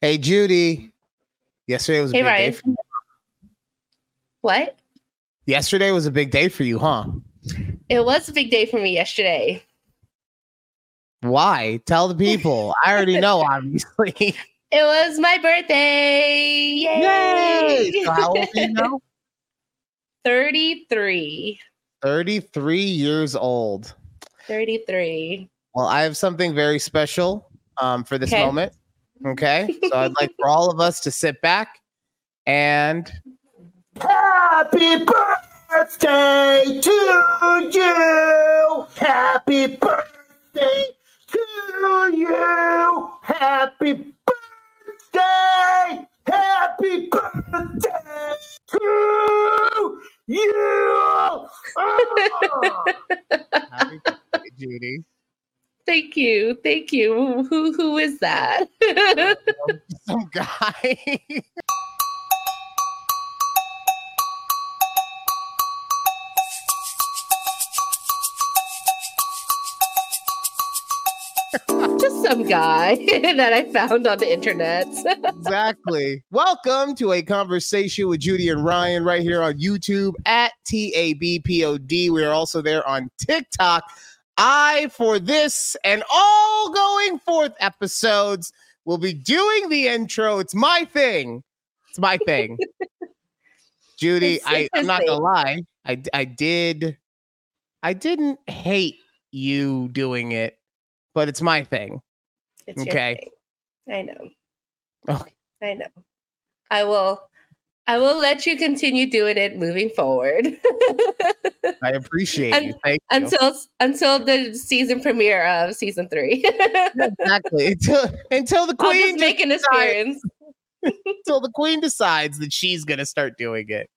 Hey, Judy. Yesterday was a Hey, big day. For you. What? Yesterday was a big day for you, huh? It was a big day for me yesterday. Why? Tell the people. I already know, obviously. It was my birthday. Yay! Yay! So how old are you now? 33. 33 years old. 33. Well, I have something very special um, for this Okay. moment. Okay. So I'd like for all of us to sit back and Happy birthday to you. Happy birthday to you. Happy birthday. Happy birthday to you. Oh. happy birthday, Judy. Thank you. Thank you. Who who is that? Some guy. Just some guy that I found on the internet. exactly. Welcome to a conversation with Judy and Ryan right here on YouTube at TABPOD. We are also there on TikTok. I, for this and all going forth episodes, will be doing the intro. It's my thing. It's my thing. Judy, I, I'm not gonna lie. I I did I didn't hate you doing it, but it's my thing. It's your Okay. thing. I know. Okay. I know. I will I will let you continue doing it moving forward. I appreciate And- you. Thank you. until until the season premiere of season three. exactly until until the queen just make an decides- appearance. until the queen decides that she's gonna start doing it.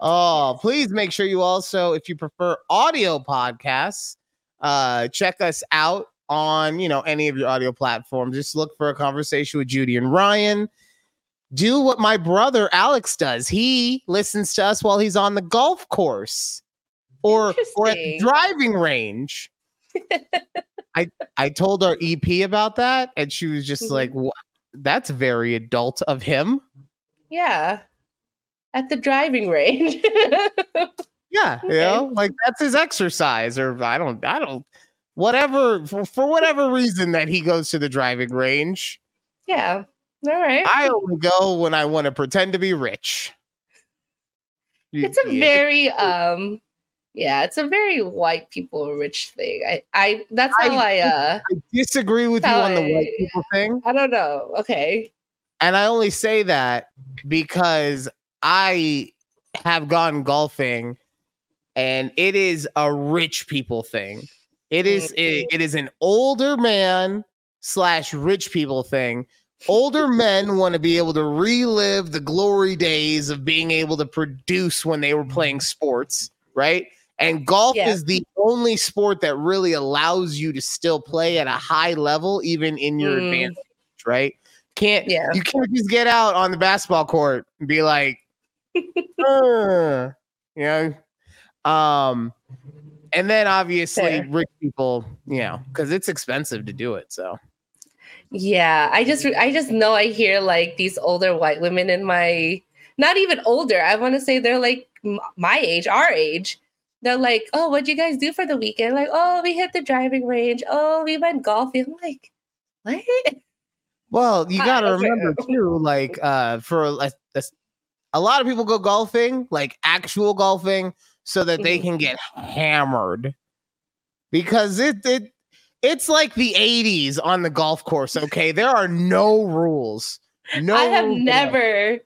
Oh, please make sure you also, if you prefer audio podcasts, uh, check us out on you know any of your audio platforms. Just look for a conversation with Judy and Ryan. Do what my brother Alex does. He listens to us while he's on the golf course or or at the driving range. I I told our EP about that, and she was just Mhm. like, "Wha- "That's very adult of him." Yeah. At the driving range. Yeah, you know, like that's his exercise, or I don't, I don't, whatever for, for whatever reason that he goes to the driving range. yeah. All right. I only go when I want to pretend to be rich. It's a very um yeah, it's a very white people rich thing. I I that's I how I, uh I disagree with you on the white I- people thing, I don't know. Okay. and I only say that because I have gone golfing, and it is a rich people thing. It is it, it is an older man slash rich people thing. Older men want to be able to relive the glory days of being able to produce when they were playing sports, right? And golf Yeah. is the only sport that really allows you to still play at a high level, even in your Mm. advanced age, right? Can't Yeah. you can't just get out on the basketball court and be like, "Uh," you know, um, and then obviously Fair. rich people, you know, because it's expensive to do it. So Yeah, I just I just know I hear like these older white women in my not even older. I want to say they're like my age, our age. They're like, "Oh, what'd you guys do for the weekend?" Like, "Oh, we hit the driving range. Oh, we went golfing." I'm like, "What?" Well, you got to remember too, like uh, for a, a, a lot of people go golfing, like actual golfing, so that they Mhm. can get hammered because it it it's like the '80s on the golf course. Okay, there are no rules. No, I have rules at all. never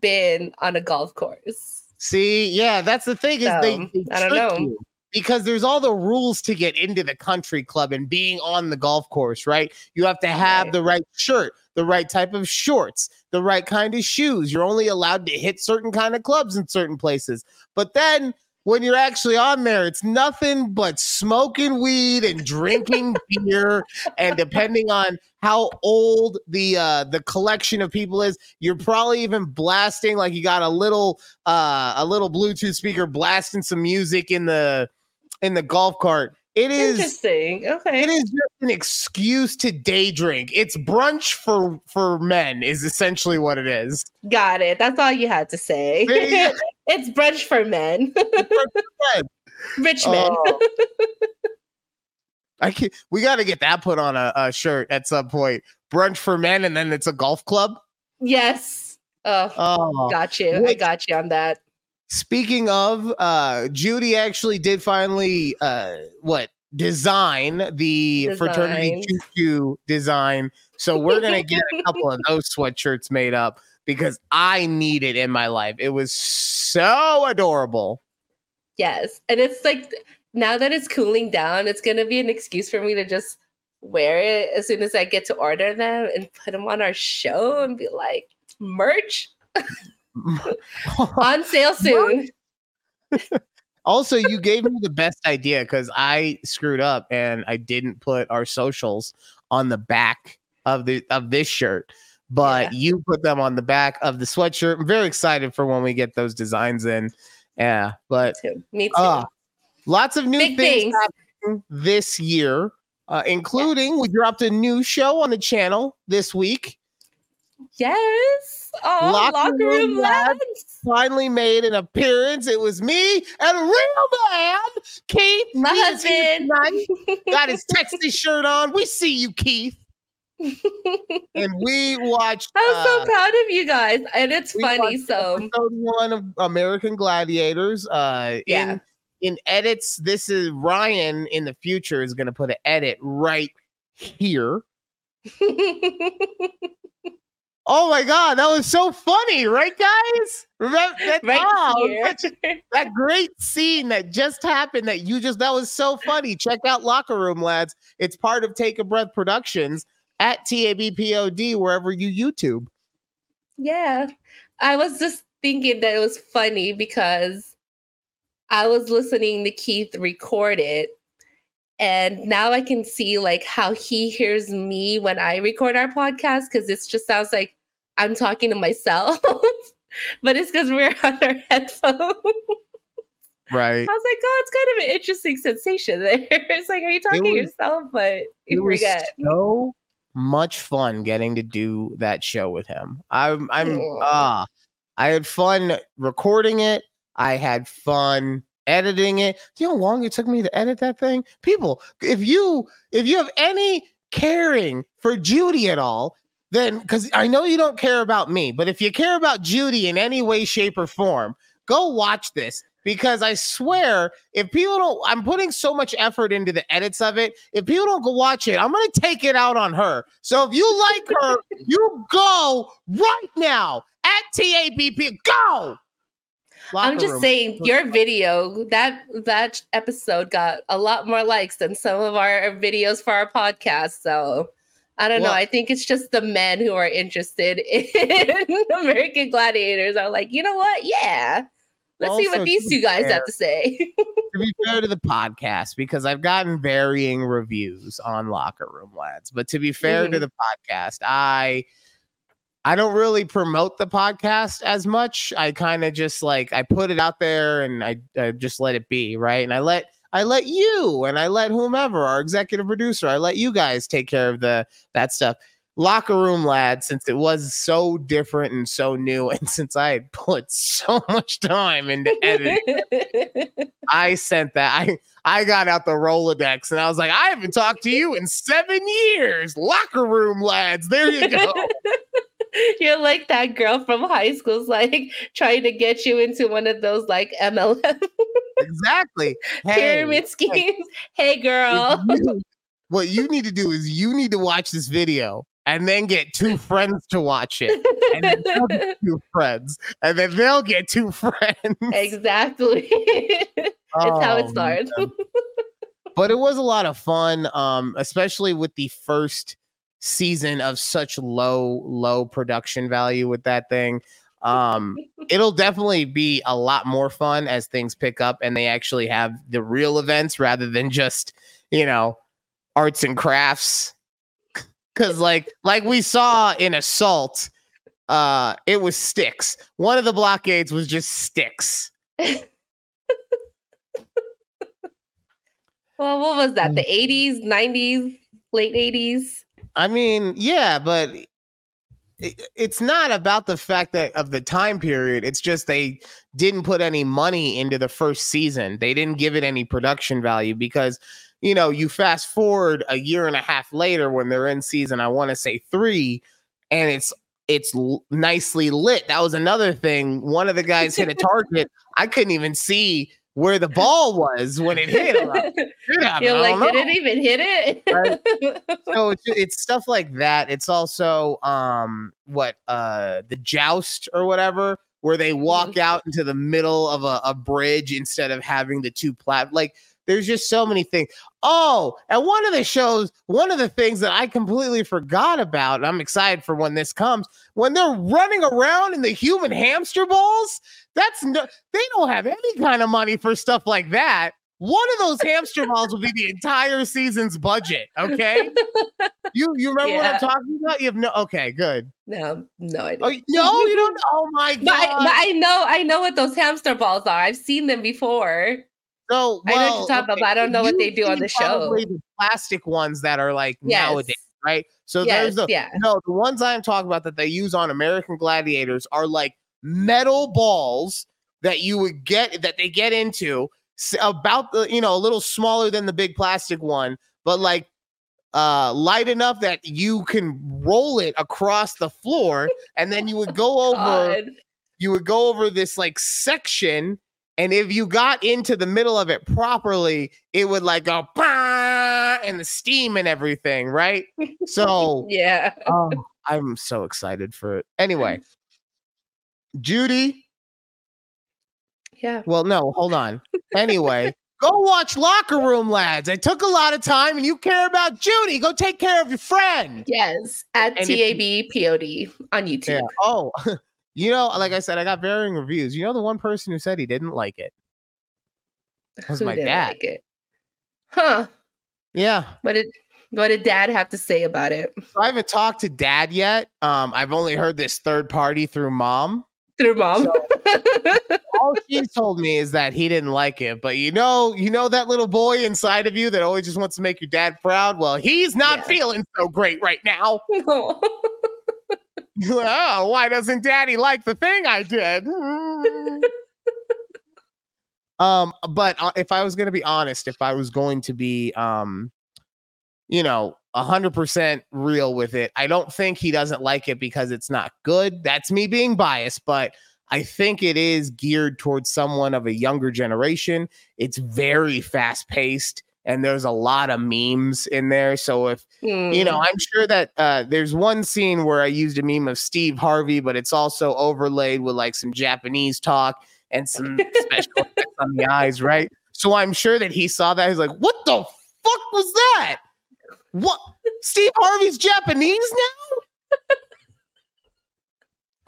been on a golf course. See, yeah, that's the thing is they, So, they I don't know. because there's all the rules to get into the country club and being on the golf course, right? You have to have Right. the right shirt, the right type of shorts, the right kind of shoes. You're only allowed to hit certain kind of clubs in certain places. But then when you're actually on there, it's nothing but smoking weed and drinking beer. And depending on how old the uh the collection of people is, you're probably even blasting like you got a little uh a little Bluetooth speaker blasting some music in the in the golf cart It is Interesting. Okay. it is just an excuse to day drink. It's brunch for for men is essentially what it is. Got it. That's all you had to say. There you go. it's brunch for men. men. Rich oh. men. Oh. I can we got to get that put on a, a shirt at some point. Brunch for men, and then it's a golf club. yes. Oh, Oh, got you. I got you on that. Speaking of, uh, Judy actually did finally uh, what design the fraternity Design. choo design. So we're gonna get a couple of those sweatshirts made up because I need it in my life. It was so adorable. Yes. And it's like now that it's cooling down, it's going to be an excuse for me to just wear it as soon as I get to order them and put them on our show and be like, merch on sale soon. also, you gave me the best idea because I screwed up and I didn't put our socials on the back of the of this shirt. But Yeah. you put them on the back of the sweatshirt. I'm very excited for when we get those designs in. Yeah, but Too. Me too. uh, lots of new Big things, things. this year, uh, including we dropped a new show on the channel this week. Yes. Oh, Locker locker, room room. Finally made an appearance. It was me and real man, Keith. My husband. tonight. got his Texas shirt on. We see you, Keith. And we watched I'm uh, so proud of you guys. And it's funny. So, episode one of American Gladiators. Uh Yeah. in in edits, this is Ryan in the future is gonna put an edit right here. Oh my god, that was so funny, right, guys? Remember that, right oh, such- that great scene that just happened that you just that was so funny. Check out Locker Room Lads. It's part of Take a Breath Productions at TABPOD wherever you YouTube. Yeah. I was just thinking that it was funny because I was listening to Keith record it. And now I can see like how he hears me when I record our podcast because it just sounds like I'm talking to myself. but it's because we're on our headphones. Right. I was like, oh, it's kind of an interesting sensation there. It's like, are you talking to yourself? But It you was forget. so much fun getting to do that show with him. I'm I'm ah I had fun recording it. I had fun editing it. Do you know how long it took me to edit that thing? People, if you if you have any caring for Judy at all, then because I know you don't care about me, but if you care about Judy in any way, shape, or form, go watch this because I swear, if people don't, I'm putting so much effort into the edits of it. If people don't go watch it, I'm gonna take it out on her. So if you like her, you go right now at TABP. Go. I'm just room. saying your video that that episode got a lot more likes than some of our videos for our podcast. So I don't know. I think it's just the men who are interested in American Gladiators are like, you know what? Yeah. Let's see what these two guys fair- have to say. to be fair to the podcast, because I've gotten varying reviews on Locker Room Lads, but to be fair to Mhm. the podcast, I I don't really promote the podcast as much. I kind of just like I put it out there and I, I just let it be, right? And I let I let you and I let whomever our executive producer, I let you guys take care of the that stuff. Locker room lad, since it was so different and so new, and since I had put so much time into editing I sent that. I I got out the Rolodex and I was like, I haven't talked to you in seven years. Locker room lads. There you go. You're like that girl from high school's like trying to get you into one of those like MLM exactly. Hey, pyramid schemes. Hey, girl. you- what you need to do is you need to watch this video and then get two friends to watch it. And then they'll get two friends. And then they'll get two friends. exactly. it's how it Oh, starts. but it was a lot of fun um especially with the first season of such low low production value with that thing um it'll definitely be a lot more fun as things pick up and they actually have the real events rather than just you know arts and crafts because like like we saw in assault uh it was sticks one of the blockades was just sticks Well, what was that? The 80s, 90s, late 80s? I mean, yeah, but it, it's not about the fact that of the time period. It's just they didn't put any money into the first season. They didn't give it any production value because you know, you fast forward a year and a half later when they're in season, I want to say three, and it's it's l- nicely lit. That was another thing. One of the guys hit a target. I couldn't even see where the ball was when it hit. I'm like, "Shit, I You're like, did it even hit it? so it's, it's stuff like that. It's also um what uh the joust or whatever where they walk out into the middle of a, a bridge instead of having the two plat like there's just so many things. Oh, and one of the shows, one of the things that I completely forgot about, and I'm excited for when this comes, when they're running around in the human hamster balls, that's no, they don't have any kind of money for stuff like that. One of those hamster balls will be the entire season's budget. Okay, you you remember what I'm talking about? You have no. Okay, good. no, no idea. Oh no, you don't. Oh my god. But I, but I know I know what those hamster balls are. I've seen them before. So I know what well, you're talking about, I don't know what you've they do on the show. probably The plastic ones that are like Yes. nowadays, right? So yes, there's the yeah. no, the ones I'm talking about that they use on American Gladiators are like metal balls that you would get that they get into about the you know a little smaller than the big plastic one, but like uh light enough that you can roll it across the floor and then you would go over God. you would go over this like section and if you got into the middle of it properly it would like go "Bah!" and the steam and everything right so Yeah. um, i'm so excited for it anyway judy Yeah. well no hold on anyway go watch locker room lads i took a lot of time and you care about judy go take care of your friend Yes. At And if- TABPOD on YouTube. yeah oh you know like i said i got varying reviews you know the one person who said he didn't like it was my dad. like it? Huh. yeah What did what did dad have to say about it? So I haven't talked to dad yet. Um, I've only heard this third party through mom. Through mom. All she told me is that he didn't like it. But you know, you know that little boy inside of you that always just wants to make your dad proud. Well, he's not Yeah. feeling so great right now. No. oh, why doesn't daddy like the thing I did? um, but uh, if I was going to be honest, if I was going to be, um, you know, a hundred percent real with it, I don't think he doesn't like it because it's not good. That's me being biased, but I think it is geared towards someone of a younger generation. It's very fast paced. And there's a lot of memes in there. So if you know, Mm. I'm sure that uh, there's one scene where I used a meme of Steve Harvey, but it's also overlaid with like some Japanese talk and some special effects on the eyes, right? So I'm sure that he saw that. He's like, "What the fuck was that? What? Steve Harvey's Japanese now?"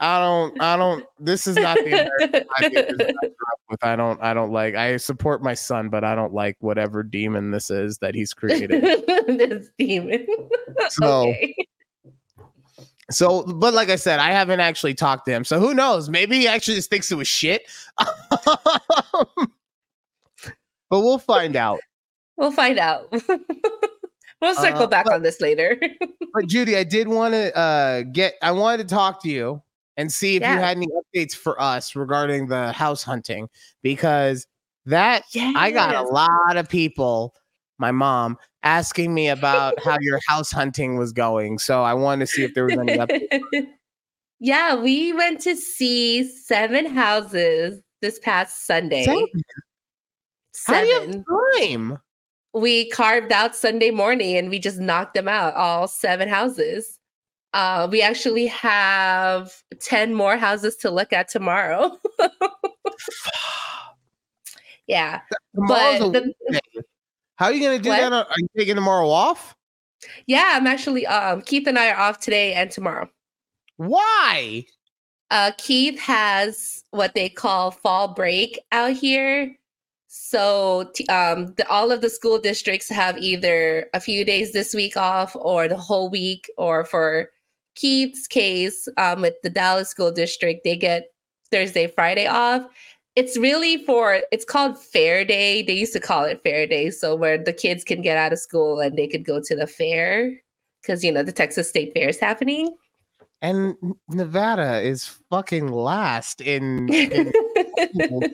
I don't. I don't. This is not the American I grew up with. I don't. I don't like. I support my son, but I don't like whatever demon this is that he's created. this demon. So- okay. So, but like I said, I haven't actually talked to him. So who knows? Maybe he actually just thinks it was shit. but we'll find out. We'll find out. We'll circle Uh, back but- on this later. But Judy, I did want to uh get I wanted to talk to you and see if you had any updates for us regarding the house hunting because that I got a lot of people, my mom, asking me about how your house hunting was going. So I wanted to see if there was any updates. yeah, we went to see seven houses this past Sunday. Seven? How do you have Seven. time? We carved out Sunday morning and we just knocked them out, all seven houses. Uh, we actually have 10 more houses to look at tomorrow. yeah. Tomorrow's But the. How are you gonna do What? that? Are you taking tomorrow off? yeah, I'm actually um Keith and I are off today and tomorrow. Why? uh, Keith has what they call fall break out here. So t- um, the, all of the school districts have either a few days this week off or the whole week. Or for Keith's case, um, with the Dallas School District, they get Thursday, Friday off. it's really for it's called Fair Day. They used to call it Fair Day, so where the kids can get out of school and they could go to the fair because you know the Texas State Fair is happening. And Nevada is fucking last in, in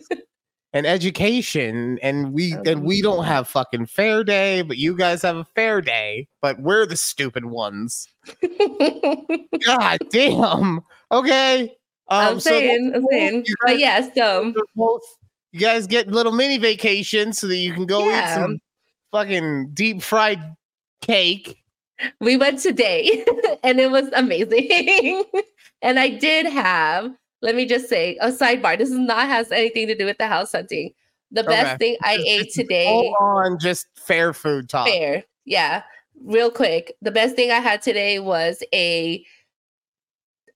and education and we and we don't have fucking fair day but you guys have a fair day but we're the stupid ones. God damn. Okay um, I'm saying, I'm saying, but guys- yeah, so you're both- you guys get little mini vacations so that you can go Yeah. eat some fucking deep fried cake. We went today and it was amazing. and I did have, let me just say, a sidebar. This is not has anything to do with the house hunting. The best thing I ate today, full on just fair food talk fair. Yeah. Real quick. The best thing I had today was a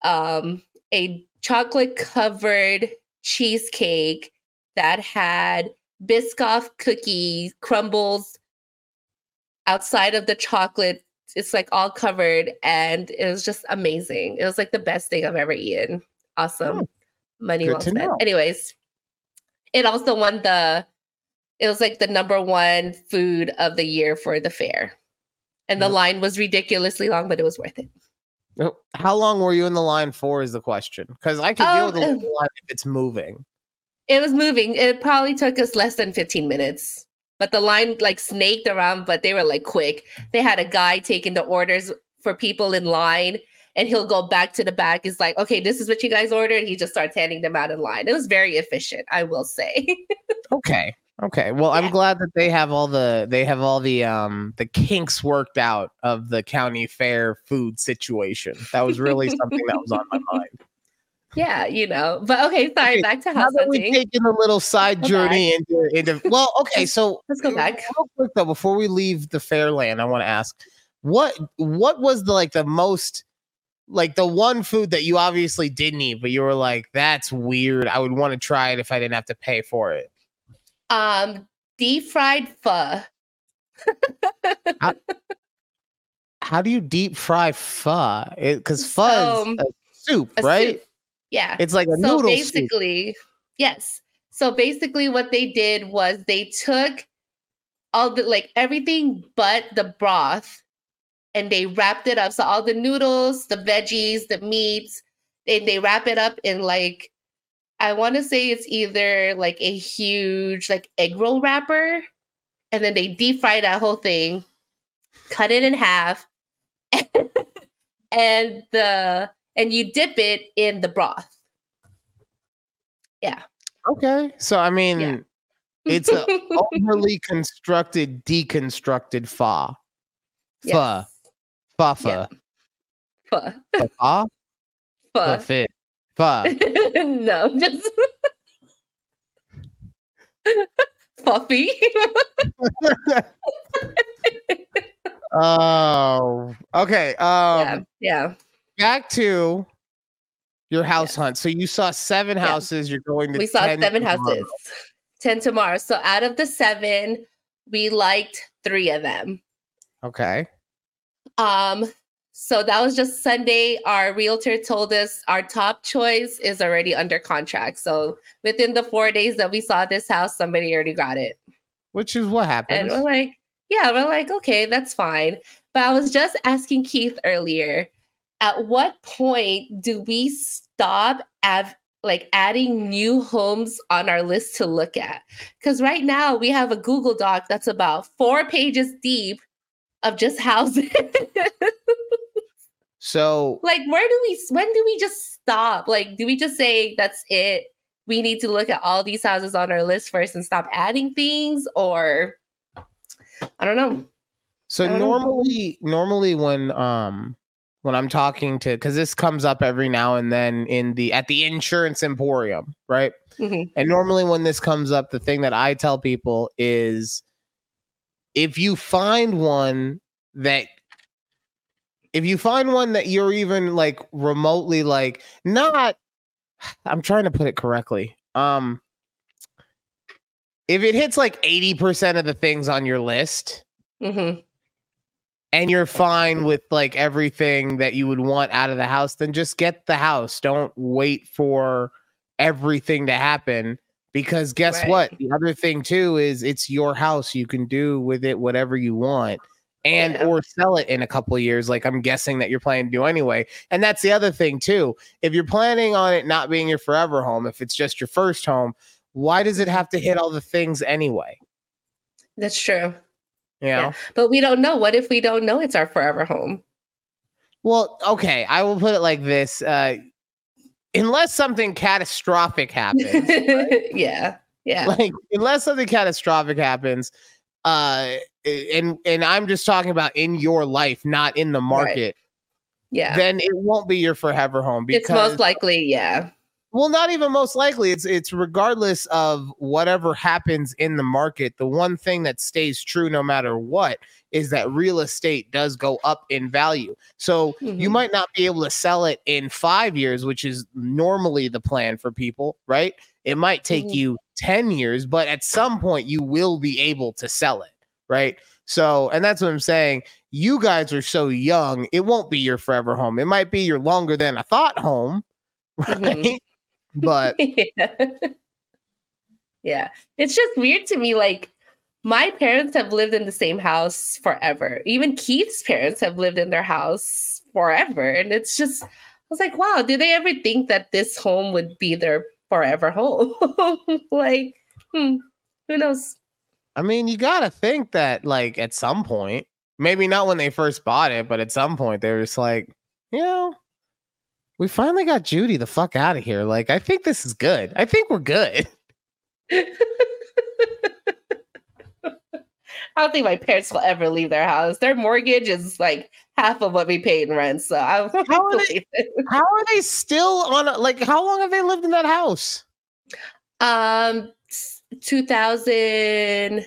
um a chocolate covered cheesecake that had Biscoff cookie crumbles outside of the chocolate. It's like all covered and it was just amazing. It was like the best thing I've ever eaten. Awesome. Money well spent. know. Anyways, it also won the it was like the number one food of the year for the fair. And the Yep. line was ridiculously long, but it was worth it. Oh, How long were you in the line for? Is the question because I could deal with a Um, line if it's moving. It was moving. It probably took us less than 15 minutes. But the line like snaked around, but they were like quick. They had a guy taking the orders for people in line, and he'll go back to the back. He's like, okay, this is what you guys ordered. He just starts handing them out in line. It was very efficient, I will say. Okay, okay. Well, I'm glad that they have all the they have all the um the kinks worked out of the county fair food situation. That was really something that was on my mind. yeah, you know. But okay, sorry, Okay, back to Now house that we've taken a little side Go journey into into well, okay. So Let's go back. real quick though, before we leave the fairland, I want to ask what what was the like the most like the one food that you obviously didn't eat, but you were like, that's weird. I would want to try it if I didn't have to pay for it. Um, deep fried pho. How do you deep fry pho? Because pho So, is a soup, A right? soup. Yeah. It's like a so noodle soup. basically, yes. So basically, what they did was they took all the like everything but the broth, and they wrapped it up. So all the noodles, the veggies, the meats, and they wrap it up in like I want to say it's either like a huge like egg roll wrapper, and then they deep fry that whole thing, cut it in half, and the and you dip it in the broth. Yeah. Okay. So I mean, it's a overly constructed, deconstructed pho. Pho. Pho. Yeah. Pho. Pho. Pho. Fit. Pho. no, just Puffy. Oh. Okay. Um. yeah. Back to your house hunt. So you saw seven Yeah. houses. You're going to. We saw 10 seven tomorrow. houses. Ten tomorrow. So out of the seven, we liked three of them. Okay. Um, so that was just Sunday. Our realtor told us our top choice is already under contract. So within the four days that we saw this house, somebody already got it. Which is what happened. And we're like, yeah, we're like, okay, that's fine. But I was just asking Keith earlier, at what point do we stop at like adding new homes on our list to look at? Because right now we have a Google Doc that's about four pages deep of just houses. so like, where do we when do we just stop? Like, do we just say that's it? We need to look at all these houses on our list first and stop adding things, or I don't know. So don't know. normally, normally when um when I'm talking to because this comes up every now and then in the at the insurance emporium, right? Mhm. And normally when this comes up, the thing that I tell people is if you find one that if you find one that you're even like remotely like not I'm trying to put it correctly. Um if it hits like 80% of the things on your list, Mhm. and you're fine with like everything that you would want out of the house, then just get the house. Don't wait for everything to happen. Because guess Right. what? The other thing too is it's your house. You can do with it whatever you want and Yeah. or sell it in a couple of years like I'm guessing that you're planning to do anyway. And that's the other thing too. If you're planning on it not being your forever home, if it's just your first home, why does it have to hit all the things anyway? That's true. Know? Yeah. But we don't know. What if we don't know it's our forever home? Well, okay, I will put it like this. Uh unless something catastrophic happens, yeah. Yeah. like unless something catastrophic happens uh and and i'm just talking about in your life not in the market Yeah. then it won't be your forever home because it's most likely, yeah. well not even most likely it's it's regardless of whatever happens in the market the one thing that stays true no matter what is that real estate does go up in value so you Mhm. might not be able to sell it in 5 years which is normally the plan for people right it might take Mhm. you 10 years but at some point you will be able to sell it right so and that's what i'm saying you guys are so young it won't be your forever home it might be your longer than i thought home right Mhm. but yeah. yeah. It's just weird to me. Like, my parents have lived in the same house forever. Even Keith's parents have lived in their house forever. And it's just, I was like, wow, did they ever think that this home would be their forever home? like, hmm, who knows? I mean, you got to think that, like, at some point, maybe not when they first bought it, but at some point, they were just like, you know, we finally got Judy the fuck out of here. Like, I think this is good. I think we're good. I don't think my parents will ever leave their house. Their mortgage is like half of what we pay in rent. So I How are they- it. How are they still on, a, like, how long have they lived in that house? Um, s- 2000,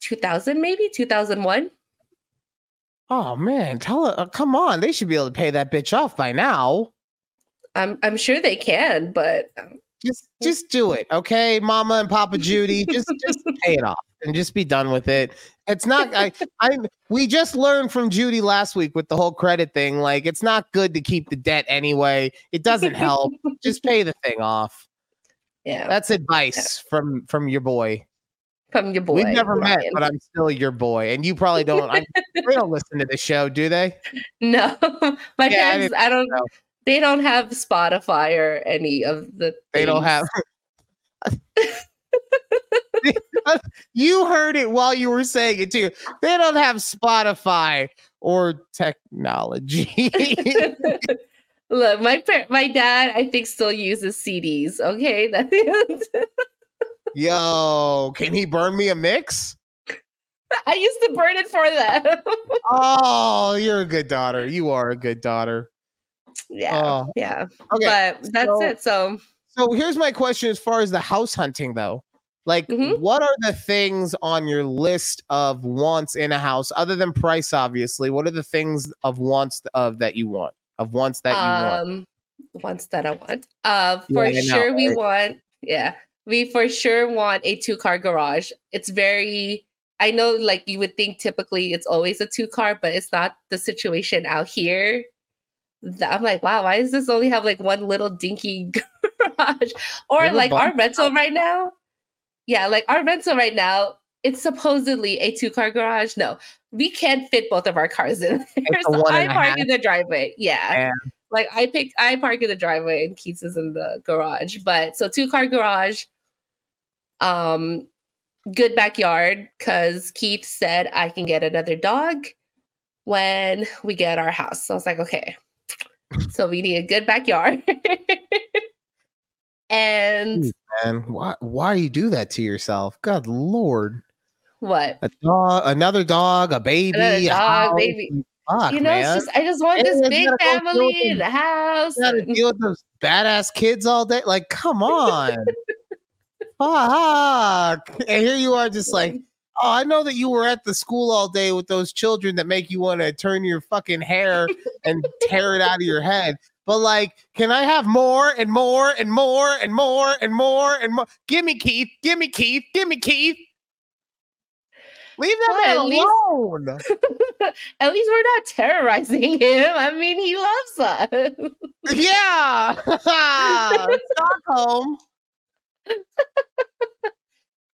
2000 maybe 2001. Oh, man. Tell her, uh, come on. They should be able to pay that bitch off by now. I'm I'm sure they can, but um, Just, just do it, okay, Mama and Papa Judy. Just, just pay it off and just be done with it. It's not. I, I. We just learned from Judy last week with the whole credit thing. Like, it's not good to keep the debt anyway. It doesn't help. just pay the thing off. yeah, That's advice from from your boy. from your boy. We've never met, but I'm still your boy, and you probably don't. I, they don't listen to the show, do they? no, my Yeah, I. I, don't. know. They don't have Spotify or any of the. They don't have. you heard it while you were saying it too. They don't have Spotify or technology. Look, my par- my dad, I think, still uses CDs. Okay, that Yo, can he burn me a mix? I used to burn it for them. Oh, you're a good daughter. You are a good daughter. Yeah, Oh, yeah. okay. But that's so- it. So So here's my question as far as the house hunting though. Like Mhm. what are the things on your list of wants in a house other than price obviously? What are the things of wants of that you want? Of wants that you want? um ones that I want. Uh for Yeah, I know, sure we right? want yeah, we for sure want a two car garage. It's very I know like you would think typically it's always a two car, but it's not the situation out here. I'm like, wow, why does this only have like one little dinky garage? Or like our rental right now. Yeah, like our rental right now, it's supposedly a two car garage. No, we can't fit both of our cars in there. So I park in the driveway. Yeah. Yeah. Like I pick I park in the driveway and Keith is in the garage. But so two car garage. Um good backyard because Keith said I can get another dog when we get our house. So I was like, okay. So we need a good backyard. and Ooh. Man, why why do you do that to yourself? God Lord. what? A dog, another dog, a baby, Another dog, house. baby. Fuck, you know, man. it's just I just want And this big you gotta go deal family in the- house. You gotta deal with those badass kids all day. Like, come on. Fuck. And here you are just like, oh, I know that you were at the school all day with those children that make you want to turn your fucking hair and tear it out of your head. But like, can I have more and more and more and more and more and more? Give me Keith. Give me Keith. Give me Keith. Leave that Well, man at least- alone. At least we're not terrorizing him. I mean, he loves us. yeah. Stockholm.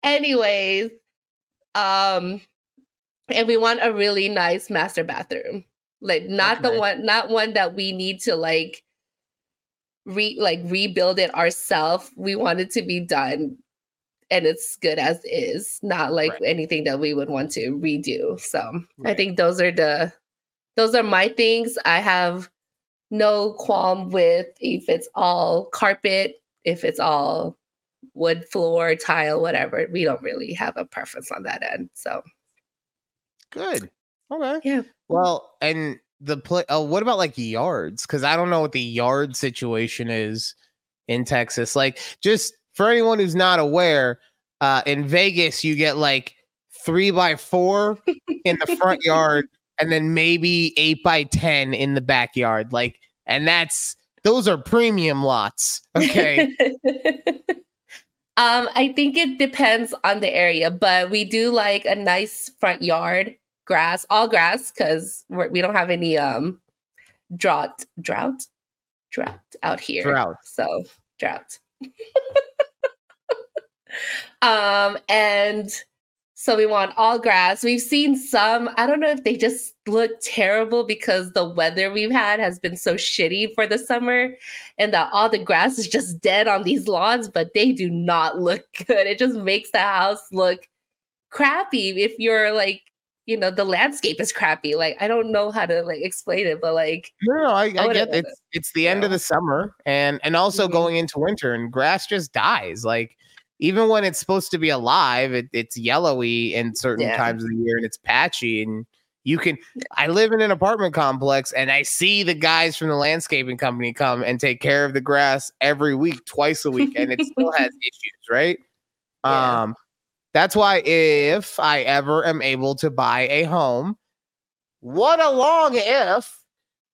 Anyways, um, and we want a really nice master bathroom. Like not the one, not one that we need to like re like rebuild it ourselves. We want it to be done and it's good as is, not like Right. anything that we would want to redo. So I think those are the those are my things. I have no qualm with if it's all carpet, if it's all wood floor, tile, whatever. We don't really have a preference on that end. So Good. Okay. Yeah. Well, and the play. Oh, what about like yards? Because I don't know what the yard situation is in Texas. Like, just for anyone who's not aware, uh, in Vegas you get like three by four in the front yard, and then maybe eight by ten in the backyard. Like, and that's those are premium lots. Okay. um, I think it depends on the area, but we do like a nice front yard, grass, all grass, because we don't have any um drought, drought, drought out here. Drought. So drought. um, and so we want all grass. We've seen some, I don't know if they just look terrible because the weather we've had has been so shitty for the summer and that all the grass is just dead on these lawns, but they do not look good. It just makes the house look crappy if you're like, you know, the landscape is crappy. Like I don't know how to like explain it, but like No, no, I, I would've get it it's it's the end of the summer and and also Mhm. going into winter and grass just dies. Like even when it's supposed to be alive, it, it's yellowy in certain Yeah. times of the year and it's patchy and you can I live in an apartment complex and I see the guys from the landscaping company come and take care of the grass every week, twice a week, and it still has issues, right? Yeah. Um that's why if I ever am able to buy a home, what a long if,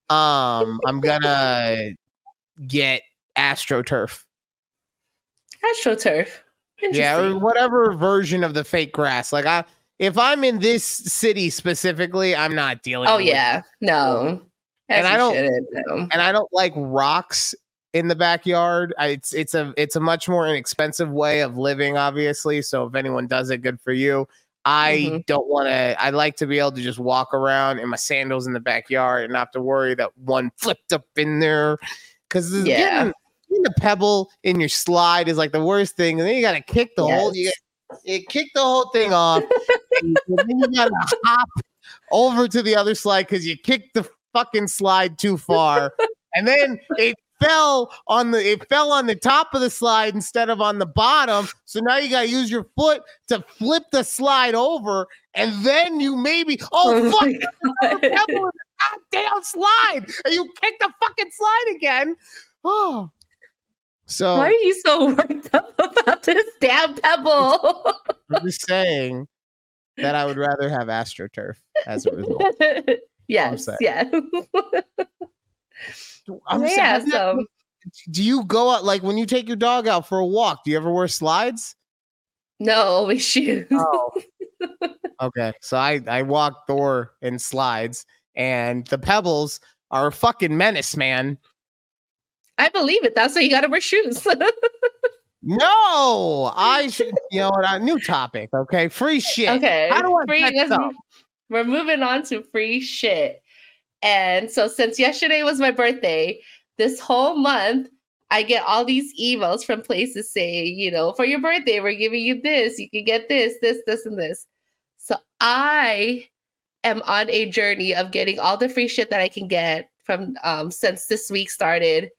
um, I'm gonna get AstroTurf. astroturf. Yeah, or whatever version of the fake grass. Like I if I'm in this city specifically, I'm not dealing Oh with yeah, no. And I don't- no. and I don't like rocks in the backyard. I, it's it's a it's a much more inexpensive way of living, obviously. So if anyone does it, good for you. I Mhm. don't want to. I like to be able to just walk around in my sandals in the backyard and not have to worry that one flipped up in there. Because Yeah. getting the pebble in your slide is like the worst thing, and then you got to kick the whole you, Yes. you kick the whole thing off, and then you got to hop over to the other slide because you kicked the fucking slide too far, and then it fell on the it fell on the top of the slide instead of on the bottom. So now you gotta use your foot to flip the slide over, and then you maybe oh, oh fuck God. pebble goddamn slide, and you kick the fucking slide again. Oh, so Why are you so worked up about this damn pebble? I'm just saying that I would rather have AstroTurf as a result. yes, saying. yeah. I'm saying, yeah, hasn't so do you go out like when you take your dog out for a walk? Do you ever wear slides? no, always shoes. Oh. okay. So I I walk Thor in slides, and the pebbles are a fucking menace, man. I believe it. That's why you gotta wear shoes. No, I should. You know? A new topic. Okay, free shit. okay. How do I free, We're moving on to free shit. And so since yesterday was my birthday, this whole month I get all these emails from places saying, you know, for your birthday, we're giving you this, you can get this, this, this, and this. So I am on a journey of getting all the free shit that I can get from um since this week started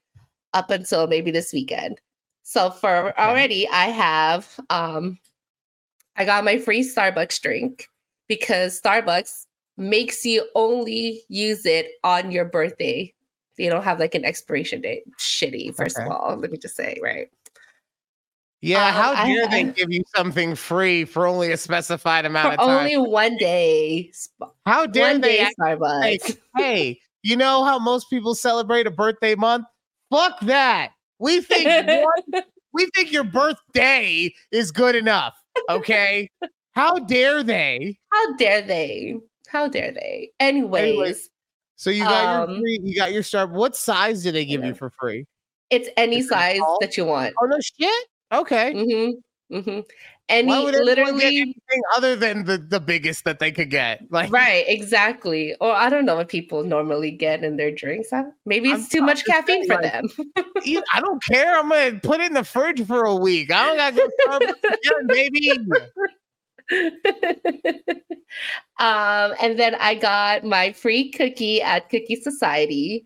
up until maybe this weekend. So for already I have um I got my free Starbucks drink because Starbucks makes you only use it on your birthday. They don't have like an expiration date. Shitty, first Okay. of all. Let me just say, right? Yeah, Um, how I- dare they I- give you something free for only a specified amount of time? only one day. How dare One they day Starbucks. like, hey, you know how most people celebrate a birthday month? Fuck that. We think one, we think your birthday is good enough. Okay. How dare they? How dare they? How dare they? Anyways, Anyways, So you got Um, your free, you got your star. What size do they give yeah. you for free? it's any Is it size that you want. Oh no shit. Okay. Mm-hmm. Mm-hmm. Why anyone get literally anything other than the, the biggest that they could get? Like right, exactly. Or I don't know what people normally get in their drinks. Huh? Maybe I'm- it's too I'm much caffeine for like, them. I don't care. I'm gonna put it in the fridge for a week. I don't gotta go again, baby. um, and then I got my free cookie at Cookie Society.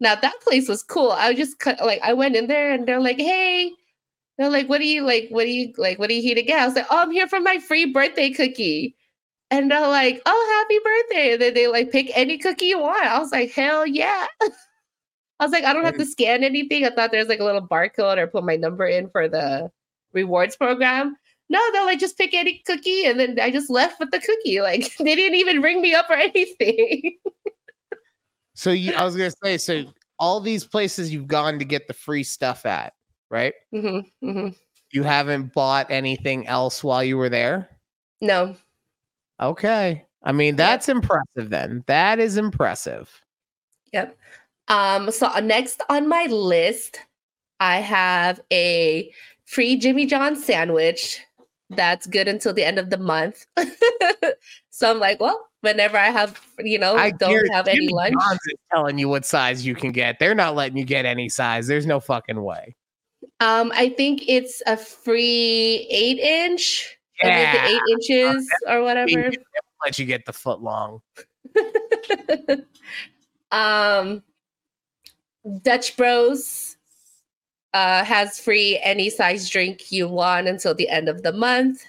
Now that place was cool. I just like I went in there and they're like, "Hey," they're like, "What do you like? What do you like? What do you here to get?" I was like, "Oh, I'm here for my free birthday cookie." And they're like, "Oh, happy birthday!" And then they like pick any cookie you want. I was like, "Hell yeah!" I was like, "I don't have to scan anything." I thought there's like a little barcode or put my number in for the rewards program. No, they're like, just pick any cookie. And then I just left with the cookie. Like, they didn't even ring me up or anything. So you, I was gonna say, so all these places you've gone to get the free stuff at, right? Mhm, mhm. You haven't bought anything else while you were there. No. Okay. I mean, that's impressive. Then that is impressive. Yep. Um, so uh, next on my list, I have a free Jimmy John sandwich that's good until the end of the month. so I'm like, well, whenever I have, you know, I don't have any Jimmy lunch. John's is telling you what size you can get. They're not letting you get any size. There's no fucking way. Um, I think it's a free eight inch. Yeah, eight inches or whatever. Let you get the foot long. um Dutch Bros uh has free any size drink you want until the end of the month.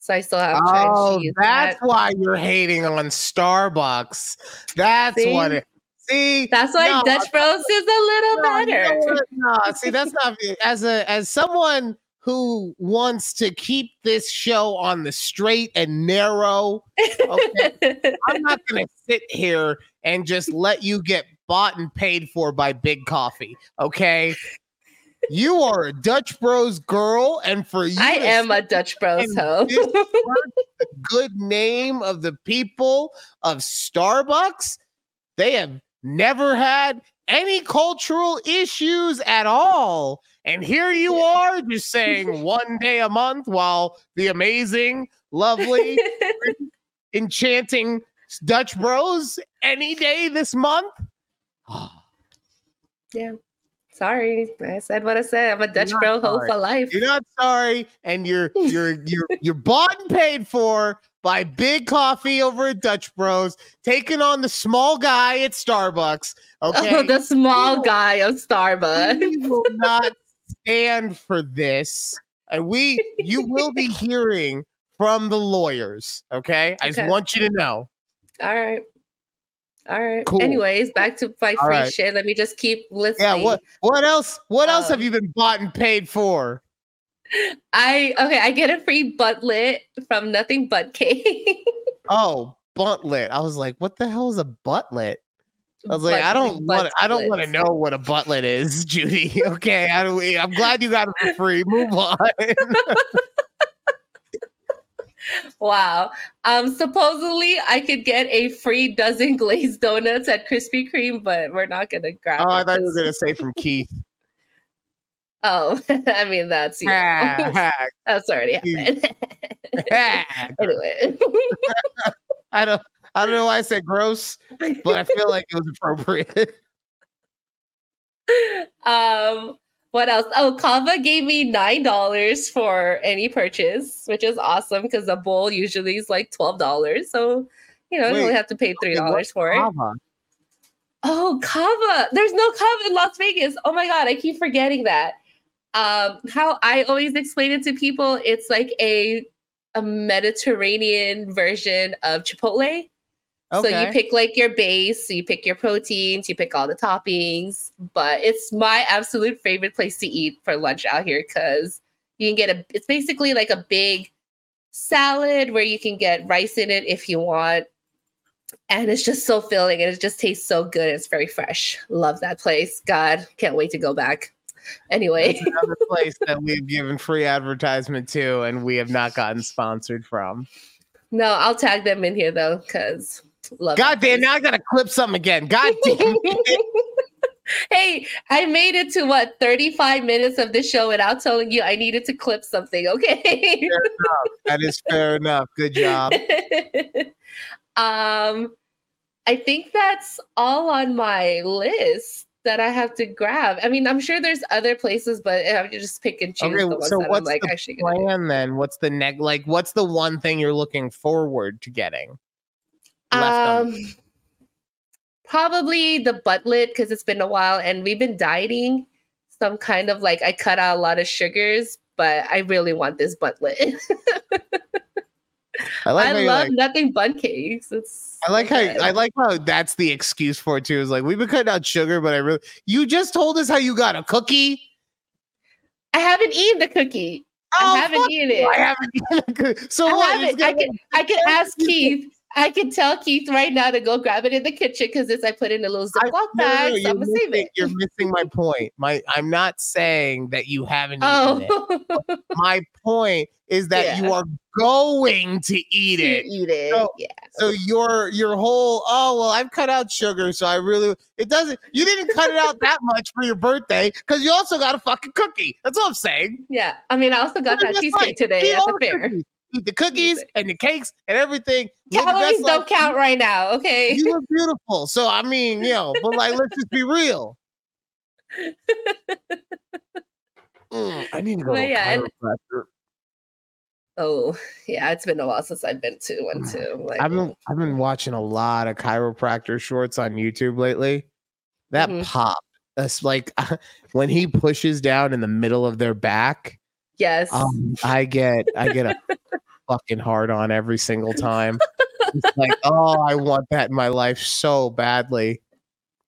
So I still have Oh, that's that. why you're hating on Starbucks. That's See? what it. See, That's why no, Dutch Bros is a little no, better. what? No, see, that's not as a as someone who wants to keep this show on the straight and narrow. Okay, I'm not gonna sit here and just let you get bought and paid for by Big Coffee. Okay. You are a Dutch Bros girl, and for you, I am a Dutch Bros hoe. the good name of the people of Starbucks. They have never had any cultural issues at all. And here you are just saying one day a month while the amazing, lovely, enchanting Dutch Bros any day this month. yeah. Sorry. I said what I said. I'm a Dutch Bro hoe for life. You're not sorry, and you're you're you're you're bought and paid for by Big Coffee over at Dutch Bros, taking on the small guy at Starbucks. Oh, okay, Oh, the small guy of Starbucks. we will not stand for this, and we you will be hearing from the lawyers. Okay, I just want you to know. All right. All right. Cool. Anyways, back to my free right. shit. Let me just keep listening. Yeah, what what else? What else uh, have you been bought and paid for? I okay, I get a free bundtlet from Nothing Bundt Cake. Oh, bundtlet. I was like, what the hell is a bundtlet? I was like, I don't want. I don't want to know what a bundtlet is, Judy. Okay, I don't, I'm glad you got it for free. Move on. Wow. Um, supposedly I could get a free dozen glazed donuts at Krispy Kreme, but we're not gonna grab. oh, I thought you were gonna say from Keith. Oh, I mean that's you know, that's already happened. anyway. I don't. I don't know why I said gross, but I feel like it was appropriate. um what else oh Cava gave me nine dollars for any purchase which is awesome because a bowl usually is like twelve dollars so you know you Wait, only have to pay three dollars for it Cava? oh Cava there's no Cava in las vegas oh my god i keep forgetting that um how i always explain it to people it's like a a mediterranean version of chipotle So you pick like your base, so you pick your proteins, you pick all the toppings. But it's my absolute favorite place to eat for lunch out here because you can get a. It's basically like a big salad where you can get rice in it if you want, and it's just so filling and it just tastes so good. It's very fresh. Love that place. God, can't wait to go back. Anyway, another place that we've given free advertisement to, and we have not gotten sponsored from. no, I'll tag them in here though, because love. God damn! Now I gotta clip something again. God damn! hey, I made it to what 35 minutes of the show without telling you I needed to clip something. Okay. that is fair enough. Good job. um, I think that's all on my list that I have to grab. I mean, I'm sure there's other places, but I have to just pick and choose Okay, the ones so what's like the actually gonna do. Plan then. What's the next? Like, what's the one thing you're looking forward to getting? Um, probably the bundtlet because it's been a while and we've been dieting. Some kind of like I cut out a lot of sugars, but I really want this bundtlet. I like. I love like- Nothing Bundt Cakes. It's I like how. I like how that's the excuse for it too. Is like we've been cutting out sugar, but I really you just told us how you got a cookie. I haven't eaten the cookie. Oh, I haven't eaten it. I haven't eaten a cookie. So I what? Haven't. I can I can ask Keith. I can tell Keith right now to go grab it in the kitchen because it's I put in a little Ziploc no, no, bag. no, so you're, I'm gonna save it. you're missing my point. My I'm not saying that you haven't eaten it. Oh, My point is that you are going to eat you it. eat it. So- yeah. So your your whole oh well I've cut out sugar so I really it doesn't you didn't cut it out that much for your birthday because you also got a fucking cookie. That's all I'm saying. Yeah. I mean, I also got that cheesecake right. today at the the fair. cookies. Eat the cookies and the cakes and everything. Calories don't life. count right now. Okay. You look beautiful. So I mean, you know, but like let's just be real. Mm, I need to go But to yeah, chiropractor. Oh, yeah. It's been a while since I've been to one too. Like, I've been I've been watching a lot of chiropractor shorts on YouTube lately. That Mhm. pop, that's like when he pushes down in the middle of their back. yes. Um, I get I get a fucking hard on every single time. Like, oh, I want that in my life so badly.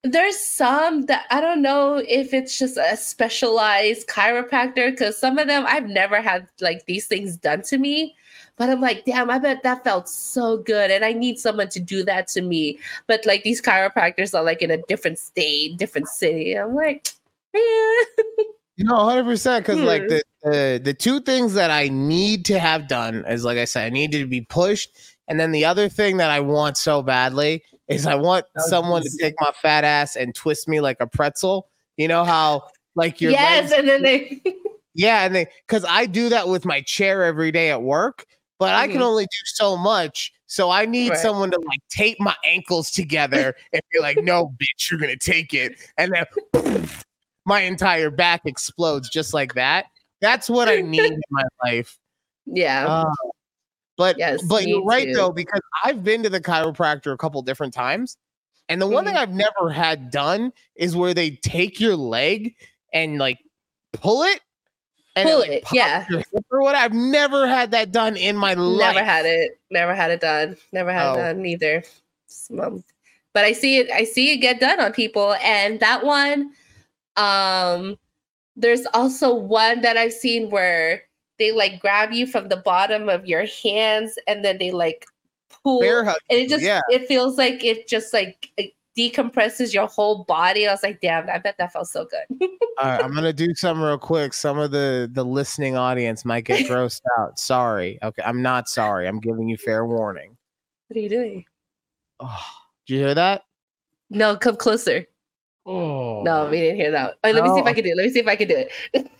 There's some that I don't know if it's just a specialized chiropractor because some of them I've never had like these things done to me. But I'm like, damn, I bet that felt so good. And I need someone to do that to me. But like these chiropractors are like in a different state, different city. I'm like, eh. know, hundred percent. Because like Hmm. the, the the two things that I need to have done is like I said, I need to be pushed, and then the other thing that I want so badly is I want someone to take my fat ass and twist me like a pretzel. You know how like your yes. legs- And then they, yeah, and they because I do that with my chair every day at work, but I can Mhm. only do so much. So I need Right. someone to like tape my ankles together and be like, "No, bitch, you're gonna take it," and then my entire back explodes just like that. That's what I need in my life. yeah. Uh, but Yes, but you're right too. though because I've been to the chiropractor a couple different times, and the one thing Mhm. I've never had done is where they take your leg and like pull it. And Pull like, it, pops yeah. Or what? I've never had that done in my life. Never had it. Never had it done. Never had Oh. it done either. But I see it. I see it get done on people, and that one. Um, there's also one that I've seen where they like grab you from the bottom of your hands, and then they like pull, Bear and it just yeah. it feels like it just like it decompresses your whole body. I was like, damn, I bet that felt so good. All right, I'm gonna do something real quick. Some of the the listening audience might get grossed out. Sorry. Okay, I'm not sorry. I'm giving you fair warning. what are you doing? Oh, did you hear that? No, come closer. Oh No, we didn't hear that. Oh, let me see if I can do it. Let me see if I can do it.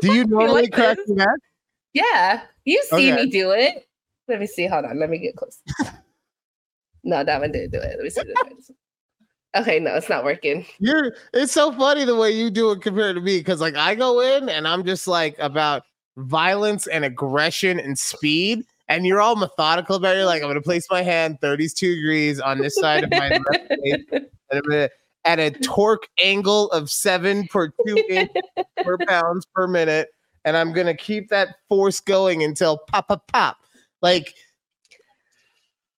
Do you normally like crack this? your neck? Yeah, you see Okay. me do it. Let me see. Hold on. Let me get close. no, that one didn't do it. Let me see. This one. Okay, no, it's not working. You're it's so funny the way you do it compared to me because like I go in and I'm just like about violence and aggression and speed, and you're all methodical about it. You're like, I'm gonna place my hand 32 degrees on this side of my left face, and I'm gonna at a torque angle of seven per two inch per pounds per minute, and I'm gonna keep that force going until pop pop pop. Like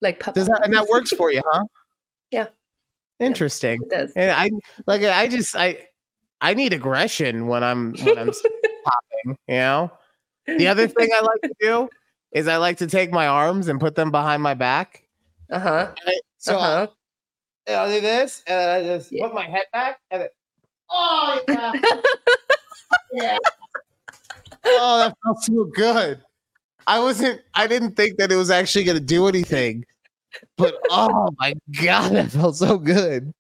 like pop- does that and that works for you, huh? Yeah. Interesting. It does. And I like I just I I need aggression when I'm when I'm popping, you know. The other thing I like to do is I like to take my arms and put them behind my back. Uh huh. So Uh huh. I, I'll do this and then I just Yeah. put my head back and then Oh yeah. yeah. Oh, that felt so good. I wasn't. I didn't think that it was actually going to do anything, but oh my god, that felt so good.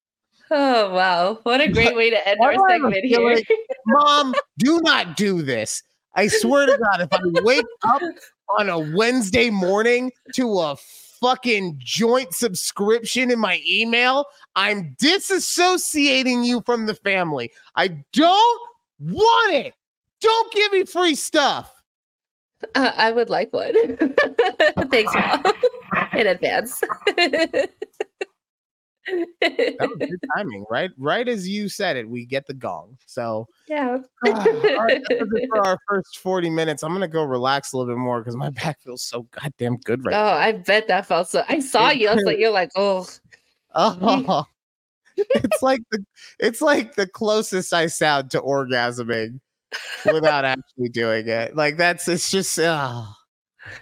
Oh wow! What a great way to end our segment here. like- Mom, do not do this. I swear to God, if I wake up on a Wednesday morning to a fucking joint subscription in my email, I'm disassociating you from the family. I don't want it. Don't give me free stuff. Uh, I would like one. Thanks, Mom, in advance. That was good timing, right? Right as you said it, we get the gong. So, yeah. right, that for our first 40 minutes. I'm gonna go relax a little bit more because my back feels so goddamn good right now. Oh, I bet that felt so. I saw you. I was like, you're like, oh, Oh, it's like the it's like the closest I sound to orgasming without actually doing it. Like that's it's just uh,